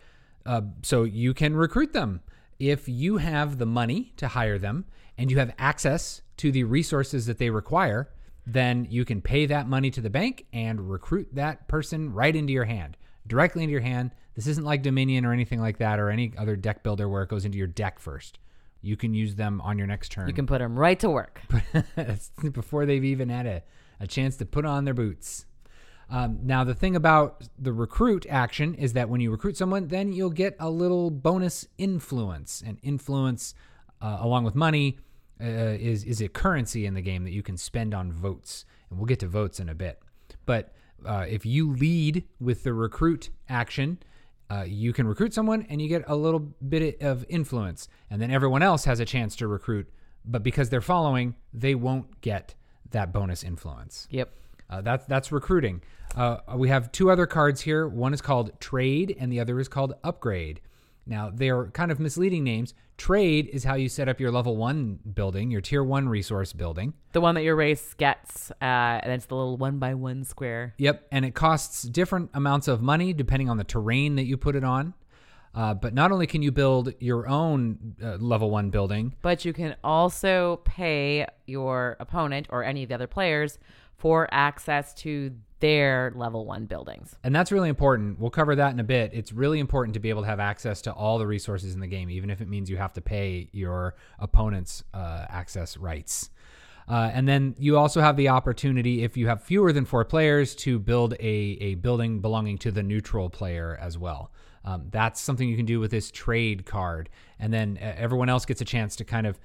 Uh, so you can recruit them if you have the money to hire them and you have access to the resources that they require. Then you can pay that money to the bank and recruit that person right into your hand, directly into your hand. This isn't like Dominion or anything like that or any other deck builder where it goes into your deck first. You can use them on your next turn You can put them right to work. before they've even had a, a chance to put on their boots. Um, now, the thing about the recruit action is that when you recruit someone, then you'll get a little bonus influence. And influence, uh, along with money, uh, is is a currency in the game that you can spend on votes. And we'll get to votes in a bit. But uh, if you lead with the recruit action, uh, you can recruit someone and you get a little bit of influence. And then everyone else has a chance to recruit. But because they're following, they won't get that bonus influence. Yep. Uh, that's that's recruiting. Uh, we have two other cards here. One is called Trade, and the other is called Upgrade. Now they're kind of misleading names. Trade is how you set up your level one building, your tier one resource building. The one that your race gets, uh, and it's the little one by one square. Yep, and it costs different amounts of money depending on the terrain that you put it on. Uh, but not only can you build your own uh, level one building, But you can also pay your opponent or any of the other players for access to their level one buildings. And that's really important. We'll cover that in a bit. It's really important to be able to have access to all the resources in the game, even if it means you have to pay your opponent's uh, access rights. Uh, and then you also have the opportunity, if you have fewer than four players, to build a, a building belonging to the neutral player as well. Um, that's something you can do with this trade card. And then uh, everyone else gets a chance to kind of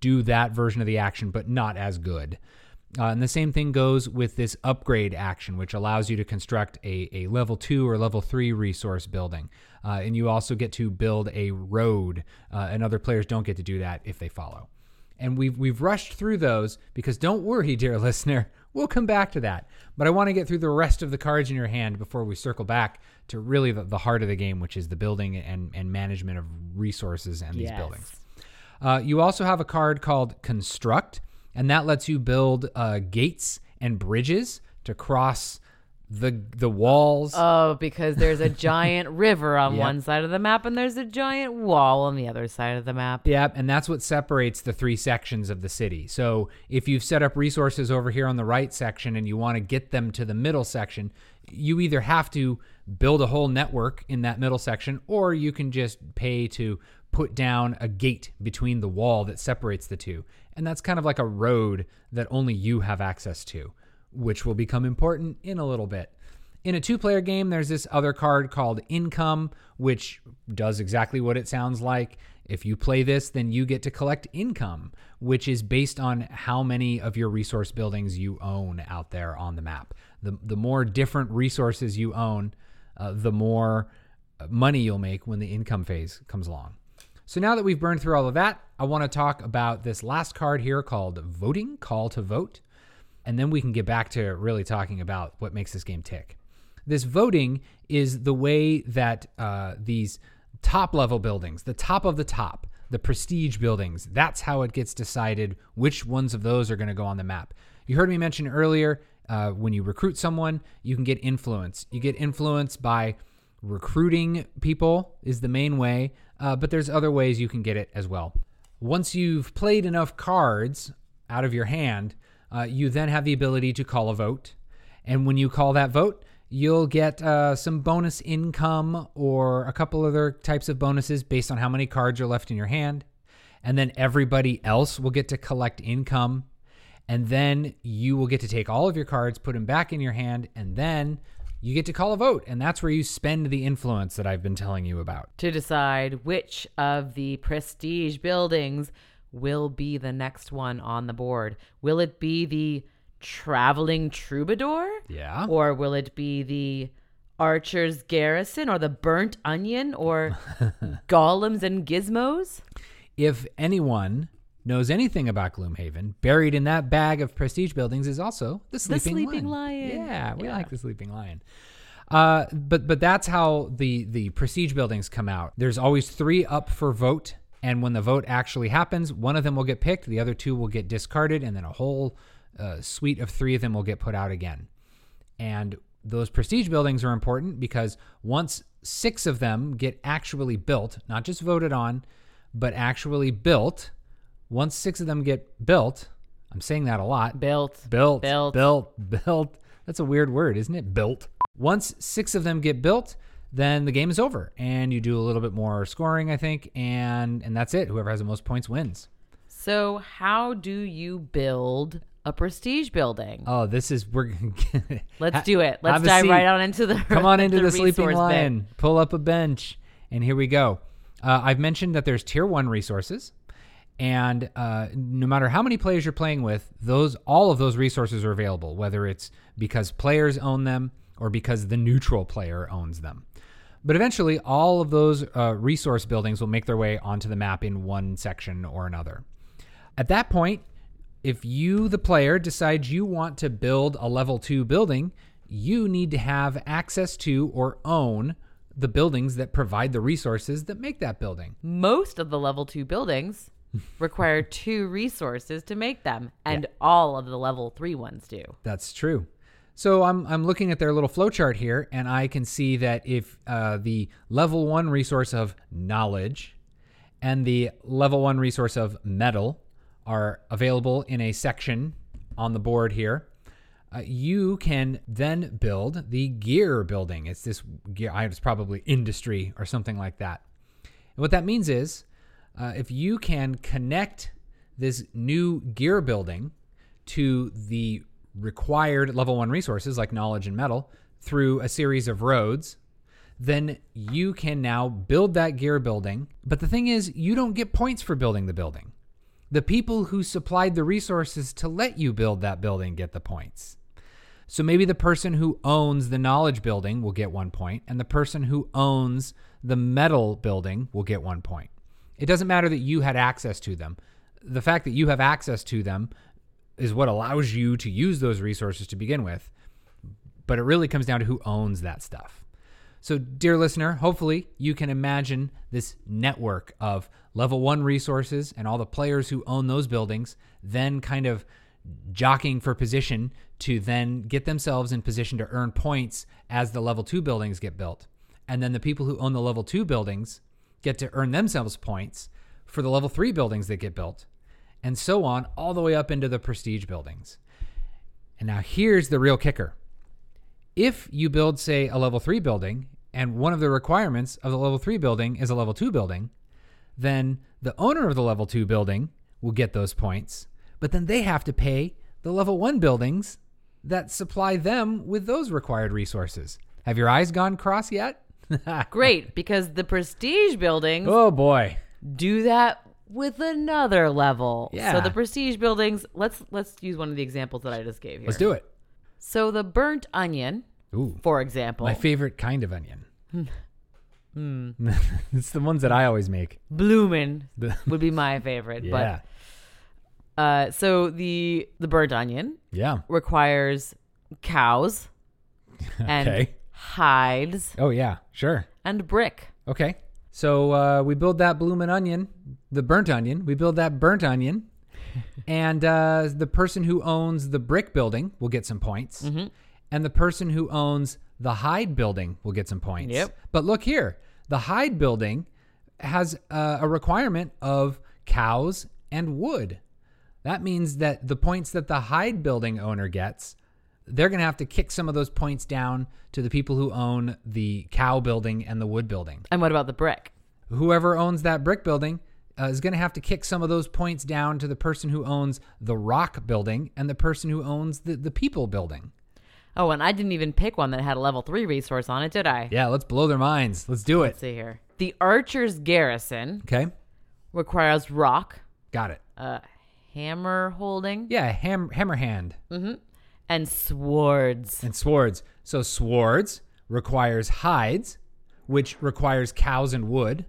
do that version of the action, but not as good. Uh, and the same thing goes with this upgrade action, which allows you to construct a, a level two or level three resource building. Uh, and you also get to build a road, uh, and other players don't get to do that if they follow. And we've, we've rushed through those because don't worry, dear listener, we'll come back to that. But I want to get through the rest of the cards in your hand before we circle back to really the, the heart of the game, which is the building and, and management of resources and these Yes. buildings. Uh, you also have a card called Construct, and that lets you build uh, gates and bridges to cross the the walls. Oh, because there's a giant river on Yep. one side of the map and there's a giant wall on the other side of the map. Yep, and that's what separates the three sections of the city. So if you've set up resources over here on the right section and you want to get them to the middle section, you either have to build a whole network in that middle section or you can just pay to put down a gate between the wall that separates the two. And that's kind of like a road that only you have access to, which will become important in a little bit. In a two player game, there's this other card called Income, which does exactly what it sounds like. If you play this, then you get to collect income, which is based on how many of your resource buildings you own out there on the map. The, the more different resources you own, uh, the more money you'll make when the income phase comes along. So now that we've burned through all of that, I want to talk about this last card here called Voting Call to Vote. And then we can get back to really talking about what makes this game tick. This voting is the way that uh, these top level buildings, the top of the top, the prestige buildings, that's how it gets decided which ones of those are going to go on the map. You heard me mention earlier uh, when you recruit someone, you can get influence. You get influence by recruiting people, is the main way, uh, but there's other ways you can get it as well. Once you've played enough cards out of your hand, uh, you then have the ability to call a vote. And when you call that vote, you'll get uh, some bonus income or a couple other types of bonuses based on how many cards are left in your hand. And then everybody else will get to collect income. And then you will get to take all of your cards, put them back in your hand, and then you get to call a vote. And that's where you spend the influence that I've been telling you about. To decide which of the prestige buildings will be the next one on the board. Will it be the traveling troubadour? Yeah. Or will it be the archer's garrison or the burnt onion or golems and gizmos? if anyone knows anything about Gloomhaven, buried in that bag of prestige buildings is also the sleeping, Sleeping Lion. Yeah, we Yeah. like the sleeping lion. Uh, but but that's how the the prestige buildings come out. There's always three up for vote, and when the vote actually happens, one of them will get picked, the other two will get discarded, and then a whole uh, suite of three of them will get put out again. And those prestige buildings are important because once six of them get actually built, not just voted on, but actually built, once six of them get built, I'm saying that a lot. Built. Built, Built. built, built. That's a weird word, isn't it? Built. Once six of them get built, then the game is over, and you do a little bit more scoring, I think, and and that's it. Whoever has the most points wins. So, how do you build a prestige building? Oh, this is we're. Let's do it. Let's dive seat. right on into the Come on into the, sleeping resource bit. Pull up a bench, and here we go. Uh, I've mentioned that there's tier one resources, and uh, no matter how many players you're playing with, those all of those resources are available. Whether it's because players own them or because the neutral player owns them. But eventually, all of those uh, resource buildings will make their way onto the map in one section or another. At that point, if you, the player, decide you want to build a level two building, you need to have access to or own the buildings that provide the resources that make that building. Most of the level two buildings require two resources to make them, and all of the level three ones do. That's true. So I'm I'm looking at their little flowchart here, and I can see that if uh, the level one resource of knowledge and the level one resource of metal are available in a section on the board here, uh, you can then build the gear building. It's this gear, it's probably industry or something like that. And what that means is uh, if you can connect this new gear building to the required level one resources like knowledge and metal through a series of roads, then you can now build that gear building. But the thing is, you don't get points for building the building. The people who supplied the resources to let you build that building get the points. So maybe the person who owns the knowledge building will get one point, and the person who owns the metal building will get one point. It doesn't matter that you had access to them. The fact that you have access to them is what allows you to use those resources to begin with. But it really comes down to who owns that stuff. So, dear listener, hopefully you can imagine this network of level one resources and all the players who own those buildings, then kind of jockeying for position to then get themselves in position to earn points as the level two buildings get built. And then the people who own the level two buildings get to earn themselves points for the level three buildings that get built, and so on, all the way up into the prestige buildings. And now here's the real kicker if you build, say, a level three building, and one of the requirements of the level three building is a level two building, then the owner of the level two building will get those points, but then they have to pay the level one buildings that supply them with those required resources. Have your eyes gone cross yet? Great, because the prestige buildings oh boy. do that with another level. Yeah. So the prestige buildings, let's let's use one of the examples that I just gave here. Let's do it. So the burnt onion, Ooh. for example, My favorite kind of onion. Hmm. it's the ones that I always make. bloomin' The- would be my favorite. yeah. But uh, so the the burnt onion yeah. requires cows and Okay. Hides Oh yeah. Sure. and brick. Okay. So uh, we build that bloomin' onion, the burnt onion. We build that burnt onion, and uh, the person who owns the brick building will get some points, Mm-hmm. and the person who owns the hide building will get some points. Yep. But look here, the hide building has uh, a requirement of cows and wood. That means that the points that the hide building owner gets, they're going to have to kick some of those points down to the people who own the cow building and the wood building And what about the brick? whoever owns that brick building uh, is going to have to kick some of those points down to the person who owns the rock building and the person who owns the, the people building. Oh, and I didn't even pick one that had a level three resource on it, did I? Yeah, let's blow their minds. Let's do it. Let's see here. The archer's garrison Okay, requires rock, got it. uh, hammer holding, Yeah, ham, hammer hand and swords. and swords. So swords requires hides, which requires cows and wood.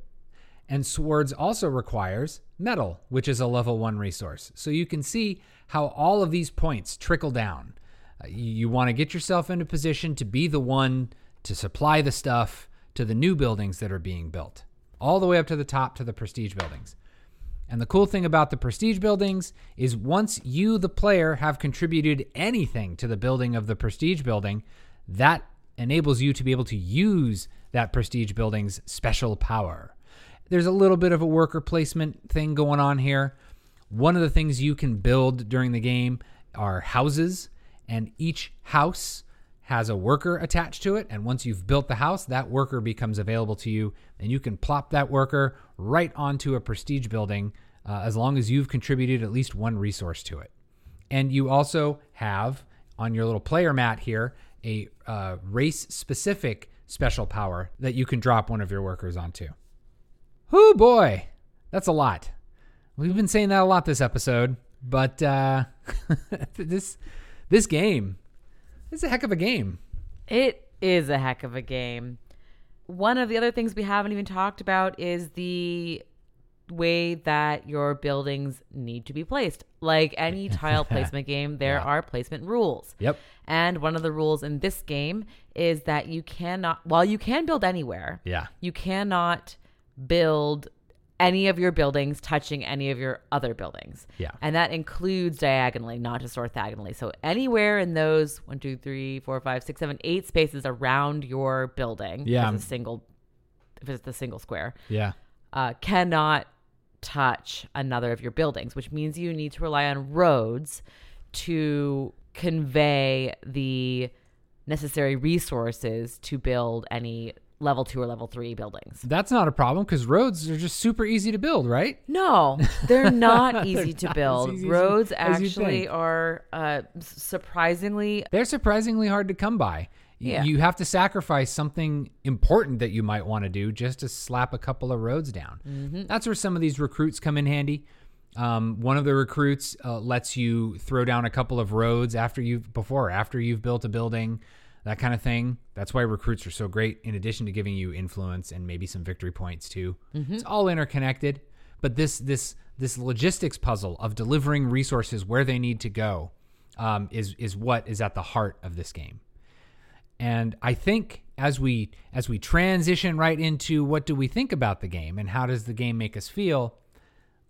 And swords also requires metal, which is a level one resource. So you can see how all of these points trickle down. Uh, you you want to get yourself into position to be the one to supply the stuff to the new buildings that are being built, all the way up to the top to the prestige buildings. And the cool thing about the prestige buildings is once you, the player, have contributed anything to the building of the prestige building, that enables you to be able to use that prestige building's special power. There's a little bit of a worker placement thing going on here. One of the things you can build during the game are houses, and each house has a worker attached to it. And once you've built the house, that worker becomes available to you, and you can plop that worker right onto a prestige building uh, as long as you've contributed at least one resource to it. And you also have on your little player mat here a uh, race specific special power that you can drop one of your workers onto. Whoo boy, that's a lot. We've been saying that a lot this episode, but uh, this this game is a heck of a game. It is a heck of a game. One of the other things we haven't even talked about is the way that your buildings need to be placed. Like any tile placement game, there Yeah. are placement rules. Yep. And one of the rules in this game is that you cannot, while you can build anywhere, Yeah. you cannot build any of your buildings touching any of your other buildings. Yeah. And that includes diagonally, not just orthogonally. So anywhere in those one, two, three, four, five, six, seven, eight spaces around your building, Yeah. if it's a single, if it's the single square, Yeah. uh, cannot touch another of your buildings, which means you need to rely on roads to convey the necessary resources to build any level two or level three buildings. That's not a problem because roads are just super easy to build, right? No, they're not They're easy to not build. easy Roads as actually think. are uh, surprisingly. They're surprisingly hard to come by. Yeah. You have to sacrifice something important that you might want to do just to slap a couple of roads down. Mm-hmm. That's where some of these recruits come in handy. Um, one of the recruits uh, lets you throw down a couple of roads after you've before or after you've built a building, that kind of thing. That's why recruits are so great. In addition to giving you influence and maybe some victory points too, it's all interconnected. But this this this logistics puzzle of delivering resources where they need to go um, is is what is at the heart of this game. And I think as we as we transition right into what do we think about the game and how does the game make us feel,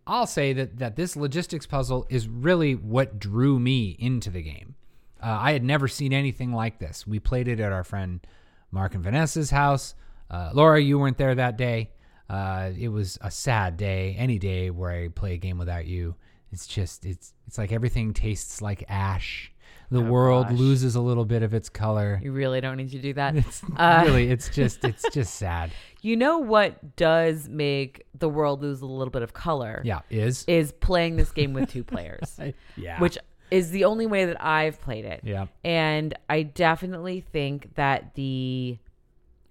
I'll say that that this logistics puzzle is really what drew me into the game. Uh, I had never seen anything like this. We played it at our friend Mark and Vanessa's house. Uh, Laura, you weren't there that day. Uh, it was a sad day. Any day where I play a game without you, it's just it's it's like everything tastes like ash. The Oh, world gosh. loses a little bit of its color. You really don't need to do that. It's Uh, really, it's just, it's just sad. You know what does make the world lose a little bit of color? Yeah, is Is playing this game with two players, yeah, which is the only way that I've played it. yeah, And I definitely think that the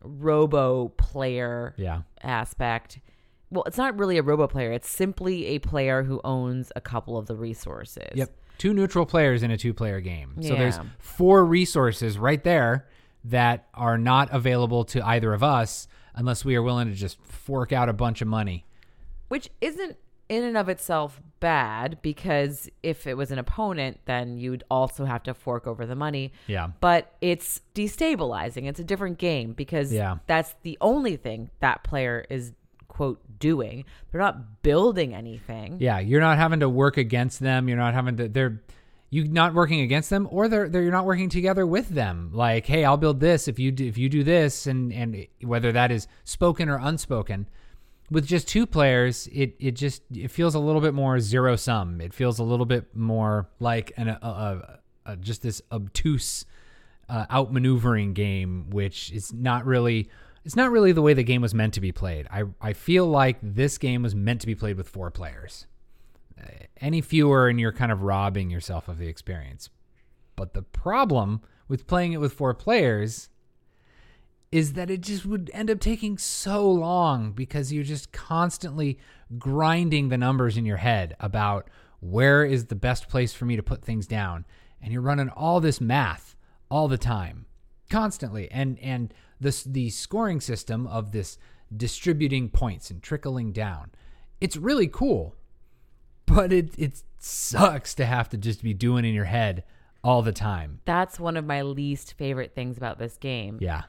robo player yeah, aspect, well, it's not really a robo player. It's simply a player who owns a couple of the resources. yep. Two neutral players in a two-player game. So there's four resources right there that are not available to either of us unless we are willing to just fork out a bunch of money. Which isn't in and of itself bad because if it was an opponent, then you'd also have to fork over the money. Yeah, But it's destabilizing. It's a different game because Yeah. that's the only thing that player is, quote, doing. They're not building anything. yeah. You're not having to work against them. You're not having to. They're you not working against them, or they're, they're you're not working together with them. Like, hey, I'll build this if you do, if you do this, and and whether that is spoken or unspoken. With just two players, it it just it feels a little bit more zero sum. It feels a little bit more like an a, a, a, just this obtuse uh, outmaneuvering game, which is not really it's not really the way the game was meant to be played. I I feel like this game was meant to be played with four players. Uh, any fewer, and you're kind of robbing yourself of the experience. But the problem with playing it with four players is that it just would end up taking so long because you're just constantly grinding the numbers in your head about where is the best place for me to put things down. And you're running all this math all the time constantly. And and this the scoring system of this distributing points and trickling down it's really cool but it it sucks to have to just be doing in your head all the time. That's one of my least favorite things about this game. yeah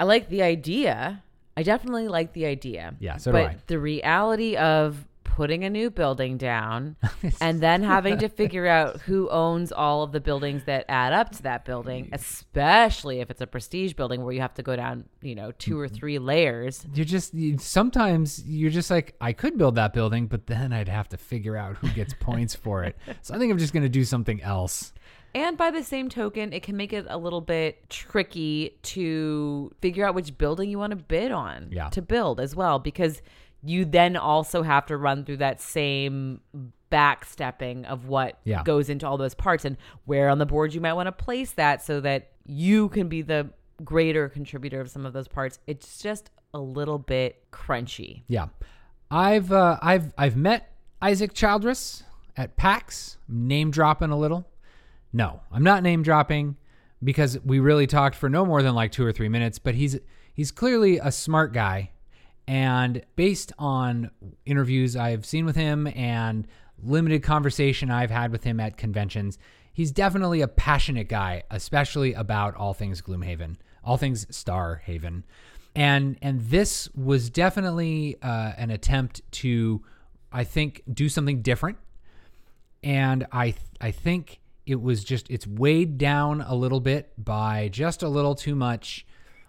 I like the idea. I definitely like the idea. Yeah, so do but I. the reality of putting a new building down and then having to figure out who owns all of the buildings that add up to that building, mm. especially if it's a prestige building where you have to go down, you know, two or mm-hmm. three layers. you're just you, sometimes you're just like I could build that building, but then I'd have to figure out who gets points for it. So I think I'm just gonna do something else. And by the same token, it can make it a little bit tricky to figure out which building you want to bid on Yeah. to build as well, because you then also have to run through that same backstepping of what Yeah. goes into all those parts and where on the board you might want to place that so that you can be the greater contributor of some of those parts. It's just a little bit crunchy. Yeah, I've uh, I've I've met Isaac Childres at PAX. Name dropping a little. No, I'm not name dropping because we really talked for no more than like two or three minutes. But he's he's clearly a smart guy, and based on interviews I've seen with him and limited conversation I've had with him at conventions, he's definitely a passionate guy, especially about all things Gloomhaven, all things Star Haven and and this was definitely uh, an attempt to i think do something different and i i think it was just it's weighed down a little bit by just a little too much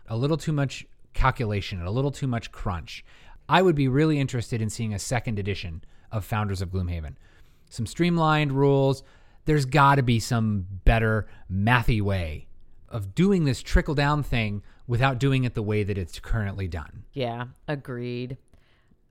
a little too much calculation and a little too much crunch i would be really interested in seeing a second edition of founders of gloomhaven some streamlined rules there's got to be some better mathy way of doing this trickle down thing without doing it the way that it's currently done. Yeah, agreed.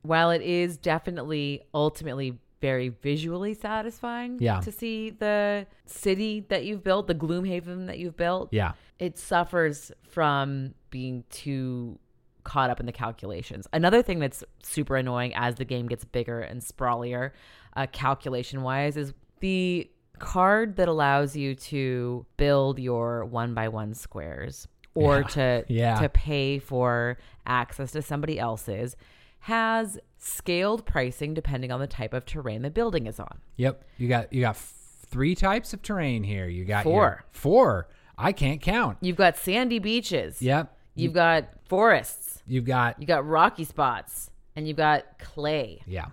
While it is definitely ultimately very visually satisfying Yeah. to see the city that you've built, the Gloomhaven that you've built, Yeah. it suffers from being too caught up in the calculations. Another thing that's super annoying as the game gets bigger and sprawlier, uh, calculation wise, is the card that allows you to build your one by one squares or Yeah. to Yeah. to pay for access to somebody else's has scaled pricing depending on the type of terrain the building is on. Yep. You got you got f- three types of terrain here. You got your- Four. four. I can't count. You've got sandy beaches. Yep. You've got forests. You've got You got rocky spots and you've got clay. yeah.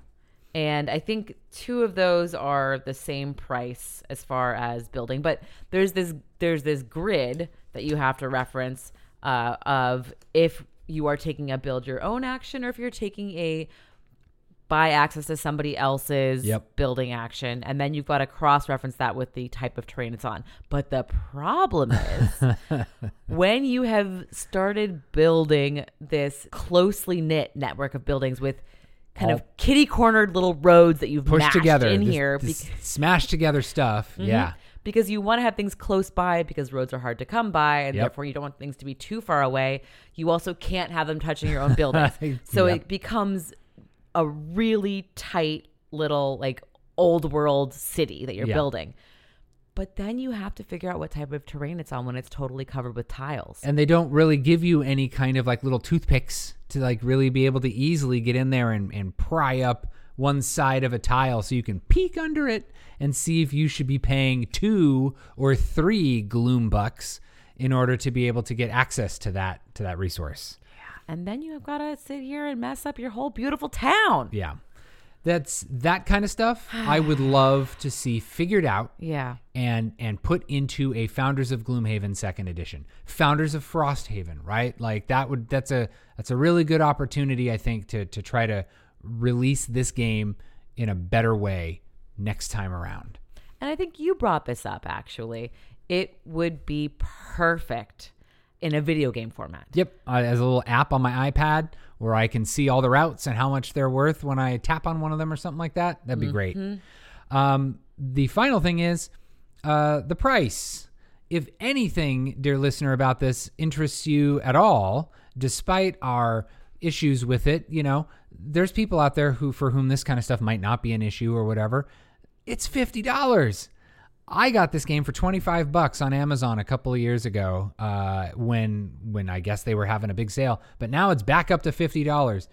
And I think two of those are the same price as far as building, but there's this there's this grid that you have to reference uh, of if you are taking a build your own action or if you're taking a buy access to somebody else's Yep. building action, and then you've got to cross reference that with the type of terrain it's on. But the problem is when you have started building this closely knit network of buildings with kind All- of kitty cornered little roads that you've pushed together in this- here this bec- smash together stuff. Mm-hmm. Yeah. Because you want to have things close by because roads are hard to come by and Yep. therefore you don't want things to be too far away. You also can't have them touching your own buildings. so Yep. it becomes a really tight little like old world city that you're Yeah. building. But then you have to figure out what type of terrain it's on when it's totally covered with tiles. and they don't really give you any kind of like little toothpicks to like really be able to easily get in there and, and pry up one side of a tile so you can peek under it and see if you should be paying two or three gloom bucks in order to be able to get access to that to that resource. Yeah. and then you have got to sit here and mess up your whole beautiful town. Yeah. That's that kind of stuff I would love to see figured out Yeah. and and put into a Founders of Gloomhaven second edition. Founders of Frosthaven, right? Like that would that's a that's a really good opportunity I think to to try to release this game in a better way next time around. And I think you brought this up actually. It would be perfect in a video game format. Yep, uh, as a little app on my iPad where I can see all the routes and how much they're worth when I tap on one of them or something like that. That'd be great. Um, the final thing is uh, the price. If anything, dear listener, about this interests you at all, despite our issues with it, you know, there's people out there who for whom this kind of stuff might not be an issue or whatever. It's fifty dollars. I got this game for 25 bucks on Amazon a couple of years ago uh, when when I guess they were having a big sale, but now it's back up to $50.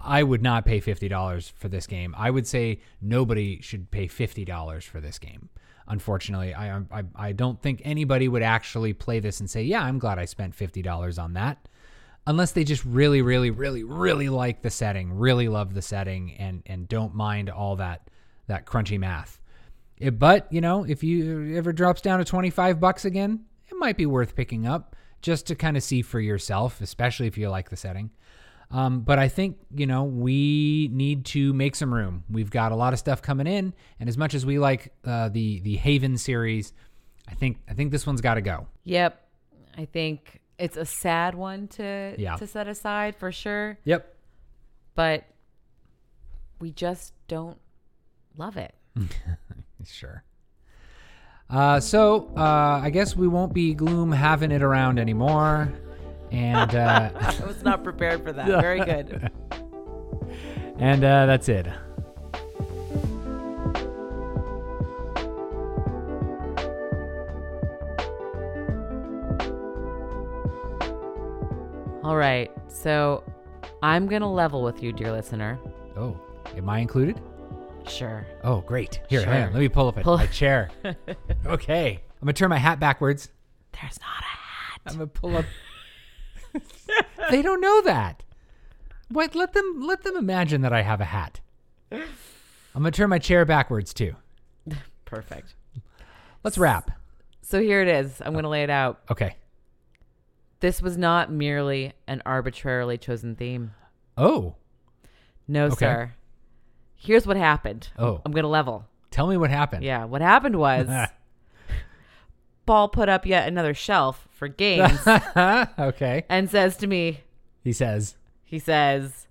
I would not pay $50 for this game. I would say nobody should pay $50 for this game. Unfortunately, I, I I don't think anybody would actually play this and say, "Yeah, I'm glad I spent $50 on that." Unless they just really really really really like the setting, really love the setting and and don't mind all that that crunchy math. It, but you know, if you ever drops down to twenty five bucks again, it might be worth picking up just to kind of see for yourself, especially if you like the setting. Um, but I think you know we need to make some room. We've got a lot of stuff coming in, and as much as we like uh, the the Haven series, I think I think this one's got to go. Yep. I think it's a sad one to Yeah. to set aside for sure, Yep. but we just don't love it. Sure. Uh, so uh, I guess we won't be gloom having it around anymore, and uh, I was not prepared for that. Very good. and uh, that's it. All right. So I'm going to level with you, dear listener. Oh, am I included? Sure. Oh, great. Here, hang on. Let me pull up a, Pull- my chair. okay. I'm gonna turn my hat backwards. There's not a hat. I'm gonna pull up. they don't know that. What? Let them let them imagine that I have a hat. I'm gonna turn my chair backwards too. Perfect. Let's wrap. So here it is. I'm going to lay it out. Okay. This was not merely an arbitrarily chosen theme. Oh. No, Okay. sir. Here's what happened. Oh. I'm going to level. Tell me what happened. Yeah, what happened was Paul put up yet another shelf for games okay. and says to me, He says, he says,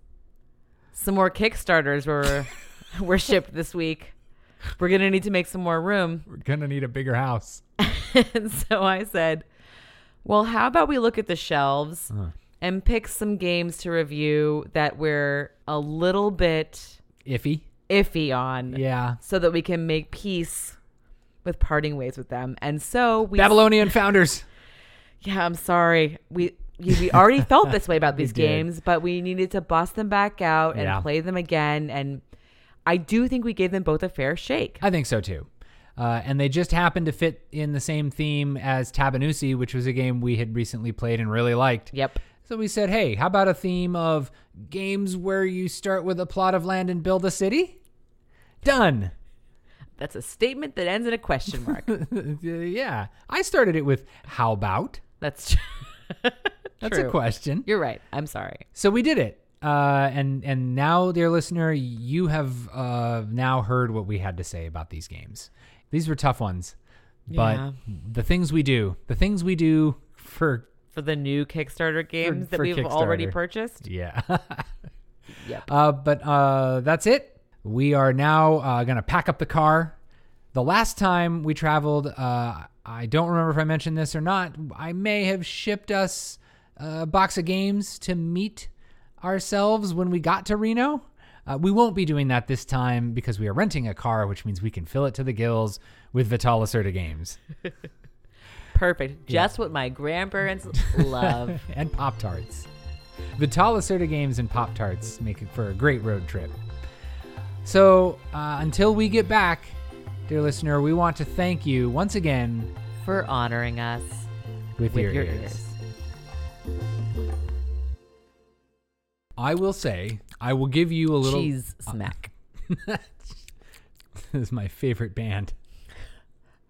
some more Kickstarters were were shipped this week. We're gonna need to make some more room. "We're gonna need a bigger house." and so I said, Well, how about we look at the shelves Uh. and pick some games to review that we're a little bit Iffy. iffy on Yeah. so that we can make peace with parting ways with them. And so we Babylonian founders. Yeah, I'm sorry. We we we already felt this way about these games, but we needed to bust them back out and Yeah. play them again and I do think we gave them both a fair shake. I think so too. Uh, and they just happened to fit in the same theme as Tabannusi, which was a game we had recently played and really liked. Yep. So we said, hey, how about a theme of games where you start with a plot of land and build a city? Done. That's a statement that ends in a question mark. yeah. I started it with, how about? That's true. That's a question. You're right. I'm sorry. So we did it. Uh, and and now, dear listener, you have uh, now heard what we had to say about these games. These were tough ones, but Yeah. the things we do, the things we do for For the new Kickstarter games that for we've already Kickstarter. purchased. yeah. Yep. uh, but uh, that's it. We are now uh, gonna pack up the car. The last time we traveled, uh, I don't remember if I mentioned this or not. I may have shipped us a box of games to meet ourselves when we got to Reno. Uh, we won't be doing that this time because we are renting a car, which means we can fill it to the gills with Vital Lacerda games Perfect. Just what my grandparents love. and Pop Tarts. Vital Lacerda games and Pop Tarts make it for a great road trip. So uh, until we get back, dear listener, we want to thank you once again For honoring us with, with your, your ears. ears. I will say, I will give you a little. Cheese smack. this is my favorite band.